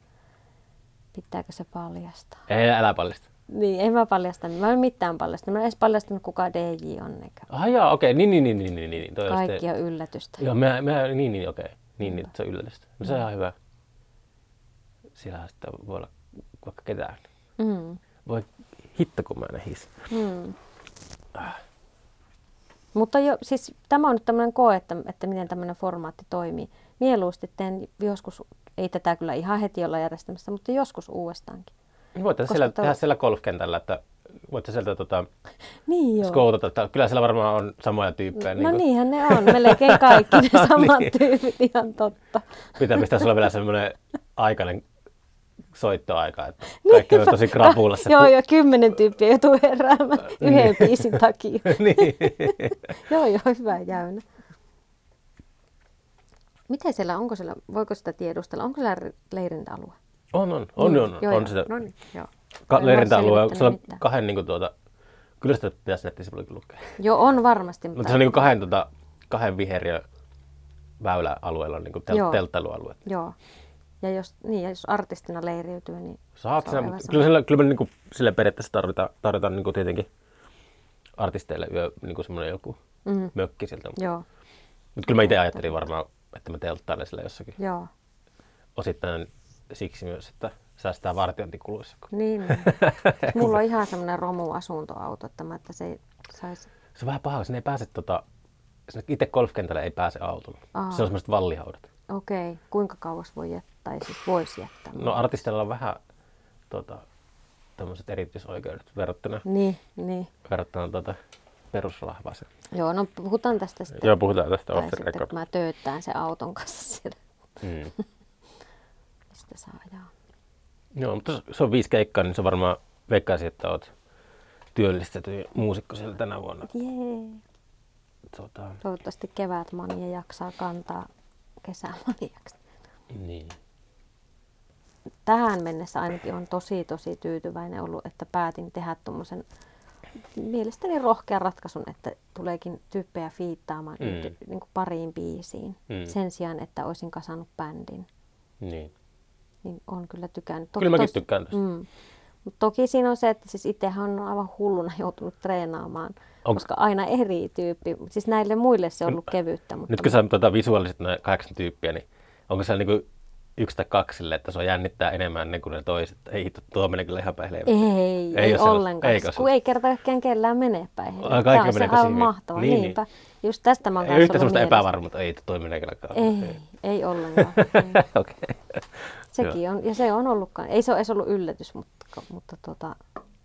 Pitääkö se paljastaa? Ei, älä paljasta. Niin, en mä paljasta. Mä en mitään paljastanut. Mä en edes paljastanut kuka DJ on. Eikä. Ah jaa, okei, niin, niin, niin, niin, niin, niin. Toi Kaikki on yllätystä. Joo, mä, mä, niin, niin, okei. Niin, niin, se on yllätystä. No se on ihan hyvä. Siellä sitten voi olla vaikka ketään. Mm. Voi hitto, kun mä nähis. Mm. Mutta jo, siis tämä on nyt tämmöinen koe, että, että miten tämmöinen formaatti toimii. Mieluusti teen joskus, ei tätä kyllä ihan heti olla järjestämässä, mutta joskus uudestaankin. Voitte Koska siellä, tuo- tehdä siellä golfkentällä, että voitte sieltä tota, [LAUGHS] Niin skoutata. Että kyllä siellä varmaan on samoja tyyppejä. No kuin- niinhän ne on, melkein kaikki ne [LAUGHS] samat Niin. tyypit, ihan totta. Pitää pistää sulla vielä semmoinen aikainen soittoaika, että kaikki on tosi krapulassa. joo, joo, kymmenen tyyppiä joutuu heräämään yhden biisin takia. [LAUGHS] niin. joo, joo, hyvä jäynä. Miten siellä, onko siellä, voiko sitä tiedustella, onko siellä leirintäalue? On, on, on, Niin, on, joo, on joo. sitä. No niin, joo. Ka- leirintäalue, selvittänyt se on mitään. kahden niin kuin, tuota, kyllä sitä pitäisi nettisivuillakin lukea. Joo, on varmasti. Mutta se on niin kuin kahden, tuota, kahden viheriö väyläalueella on niin kuin tel- Joo. telttailualue. Joo. Ja jos, niin, ja jos artistina leiriytyy, niin Saat Se mutta kyllä, sillä, kyllä me niin kuin, sille periaatteessa tarvitaan, tarvitaan niin kuin tietenkin artisteille yö, niin kuin semmoinen joku mm, mökki sieltä. joo, Mutta kyllä mä itse ajattelin varmaan, että mä telttailen sillä jossakin. joo. Osittain siksi myös, että säästää vartiointikuluissa. kun Niin, niin. [LAUGHS] Mulla on ihan semmoinen romuasuntoauto, että mä, että se ei saisi... Se on vähän paha, sinne ei pääse tota, sinne itse golfkentälle ei pääse autolla. Aa. Se on semmoiset vallihaudat. Okei, okay. kuinka kauas voi jättää, tai siis voisi jättää? No artisteilla on vähän tota, tämmöiset erityisoikeudet verrattuna, Niin, niin. verrattuna tota, perusrahvaaseen. Joo, no puhutaan tästä sitten. Joo, puhutaan tästä off record. kun mä tööttään sen auton kanssa siellä, Mm. [LAUGHS] mistä saa ajaa. Joo, mutta se on viisi keikkaa, niin se varmaan veikkaisin, että oot työllistetty muusikko siellä tänä vuonna. Jee. Tota, Toivottavasti kevät mania jaksaa kantaa kesämaniaksi. niin. Tähän mennessä ainakin on tosi tosi tyytyväinen ollut, että päätin tehdä tuommoisen mielestäni rohkean ratkaisun, että tuleekin tyyppejä fiittaamaan Mm. mm. niin kuin pariin biisiin. Mm. Sen sijaan, että olisin kasannut bändin. niin. Niin on kyllä tykännyt. Kyllä mäkin tykkään tästä. Mm. Mut toki siinä on se, että siis itsehän on aivan hulluna joutunut treenaamaan, Onko- koska aina eri tyyppi. Siis näille muille se on ollut kevyttä. Mutta Nyt kun sä tota, visuaaliset nämä kahdeksan tyyppiä, niin onko se niinku yksi tai kaksi sille, että se on jännittää enemmän ne kuin ne toiset? Ei hitto, tuo menee kyllä ihan päin. Ei, Ei ei, ole ollenkaan. Se kun ei kerta kaikkiaan kellään mene päin. Tämä on se aivan hyvin. mahtavaa. Niin, Niinpä. Just tästä mä oon Ei kanssa yhtä sellaista epävarmuutta, ei toi menee kyllä. Ei, ei ollenkaan. [LAUGHS] Ei. Okei. Sekin on, ja se on ollutkaan. Ei se ole edes ollut yllätys, mutta, mutta tota,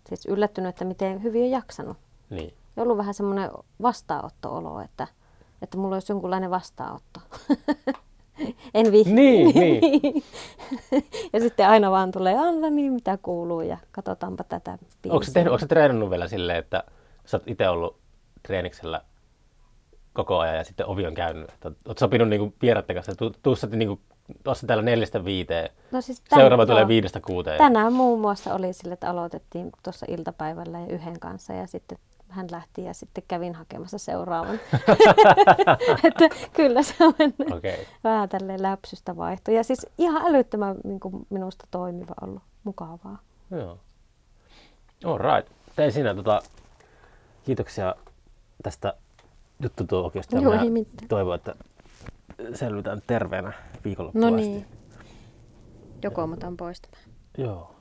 siis yllättynyt, että miten hyvin on jaksanut. Niin. Ja ollut vähän semmoinen vastaanotto-olo, että, että mulla olisi jonkunlainen vastaanotto. [LAUGHS] [LAUGHS] en viihdy. Niin, [LAUGHS] niin. ja sitten aina vaan tulee, Anna niin mitä kuuluu ja katsotaanpa tätä biisiä. Onko tehnyt, onko treenannut vielä silleen, että sä oot itse ollut treeniksellä koko ajan ja sitten ovi on käynyt? Että oot sopinut niinku vieraiden kanssa, sä niinku, tuossa täällä neljästä viiteen, No siis tän- seuraava tulee joo. viidestä kuuteen. Tänään muun muassa oli sille, että aloitettiin tuossa iltapäivällä ja yhden kanssa ja sitten hän lähti ja sitten kävin hakemassa seuraavan. [LAUGHS] [LAUGHS] että kyllä se on. Okay. vähän tälleen läpsystä vaihto. Ja siis ihan älyttömän niin kuin minusta toimiva ollut, mukavaa. Joo. All right. Tein siinä tota, kiitoksia tästä juttutuokiosta. Joo, ei mitään. Toivon, että selvitään terveenä viikonloppuun No niin. Joko otan poistamaan. Joo.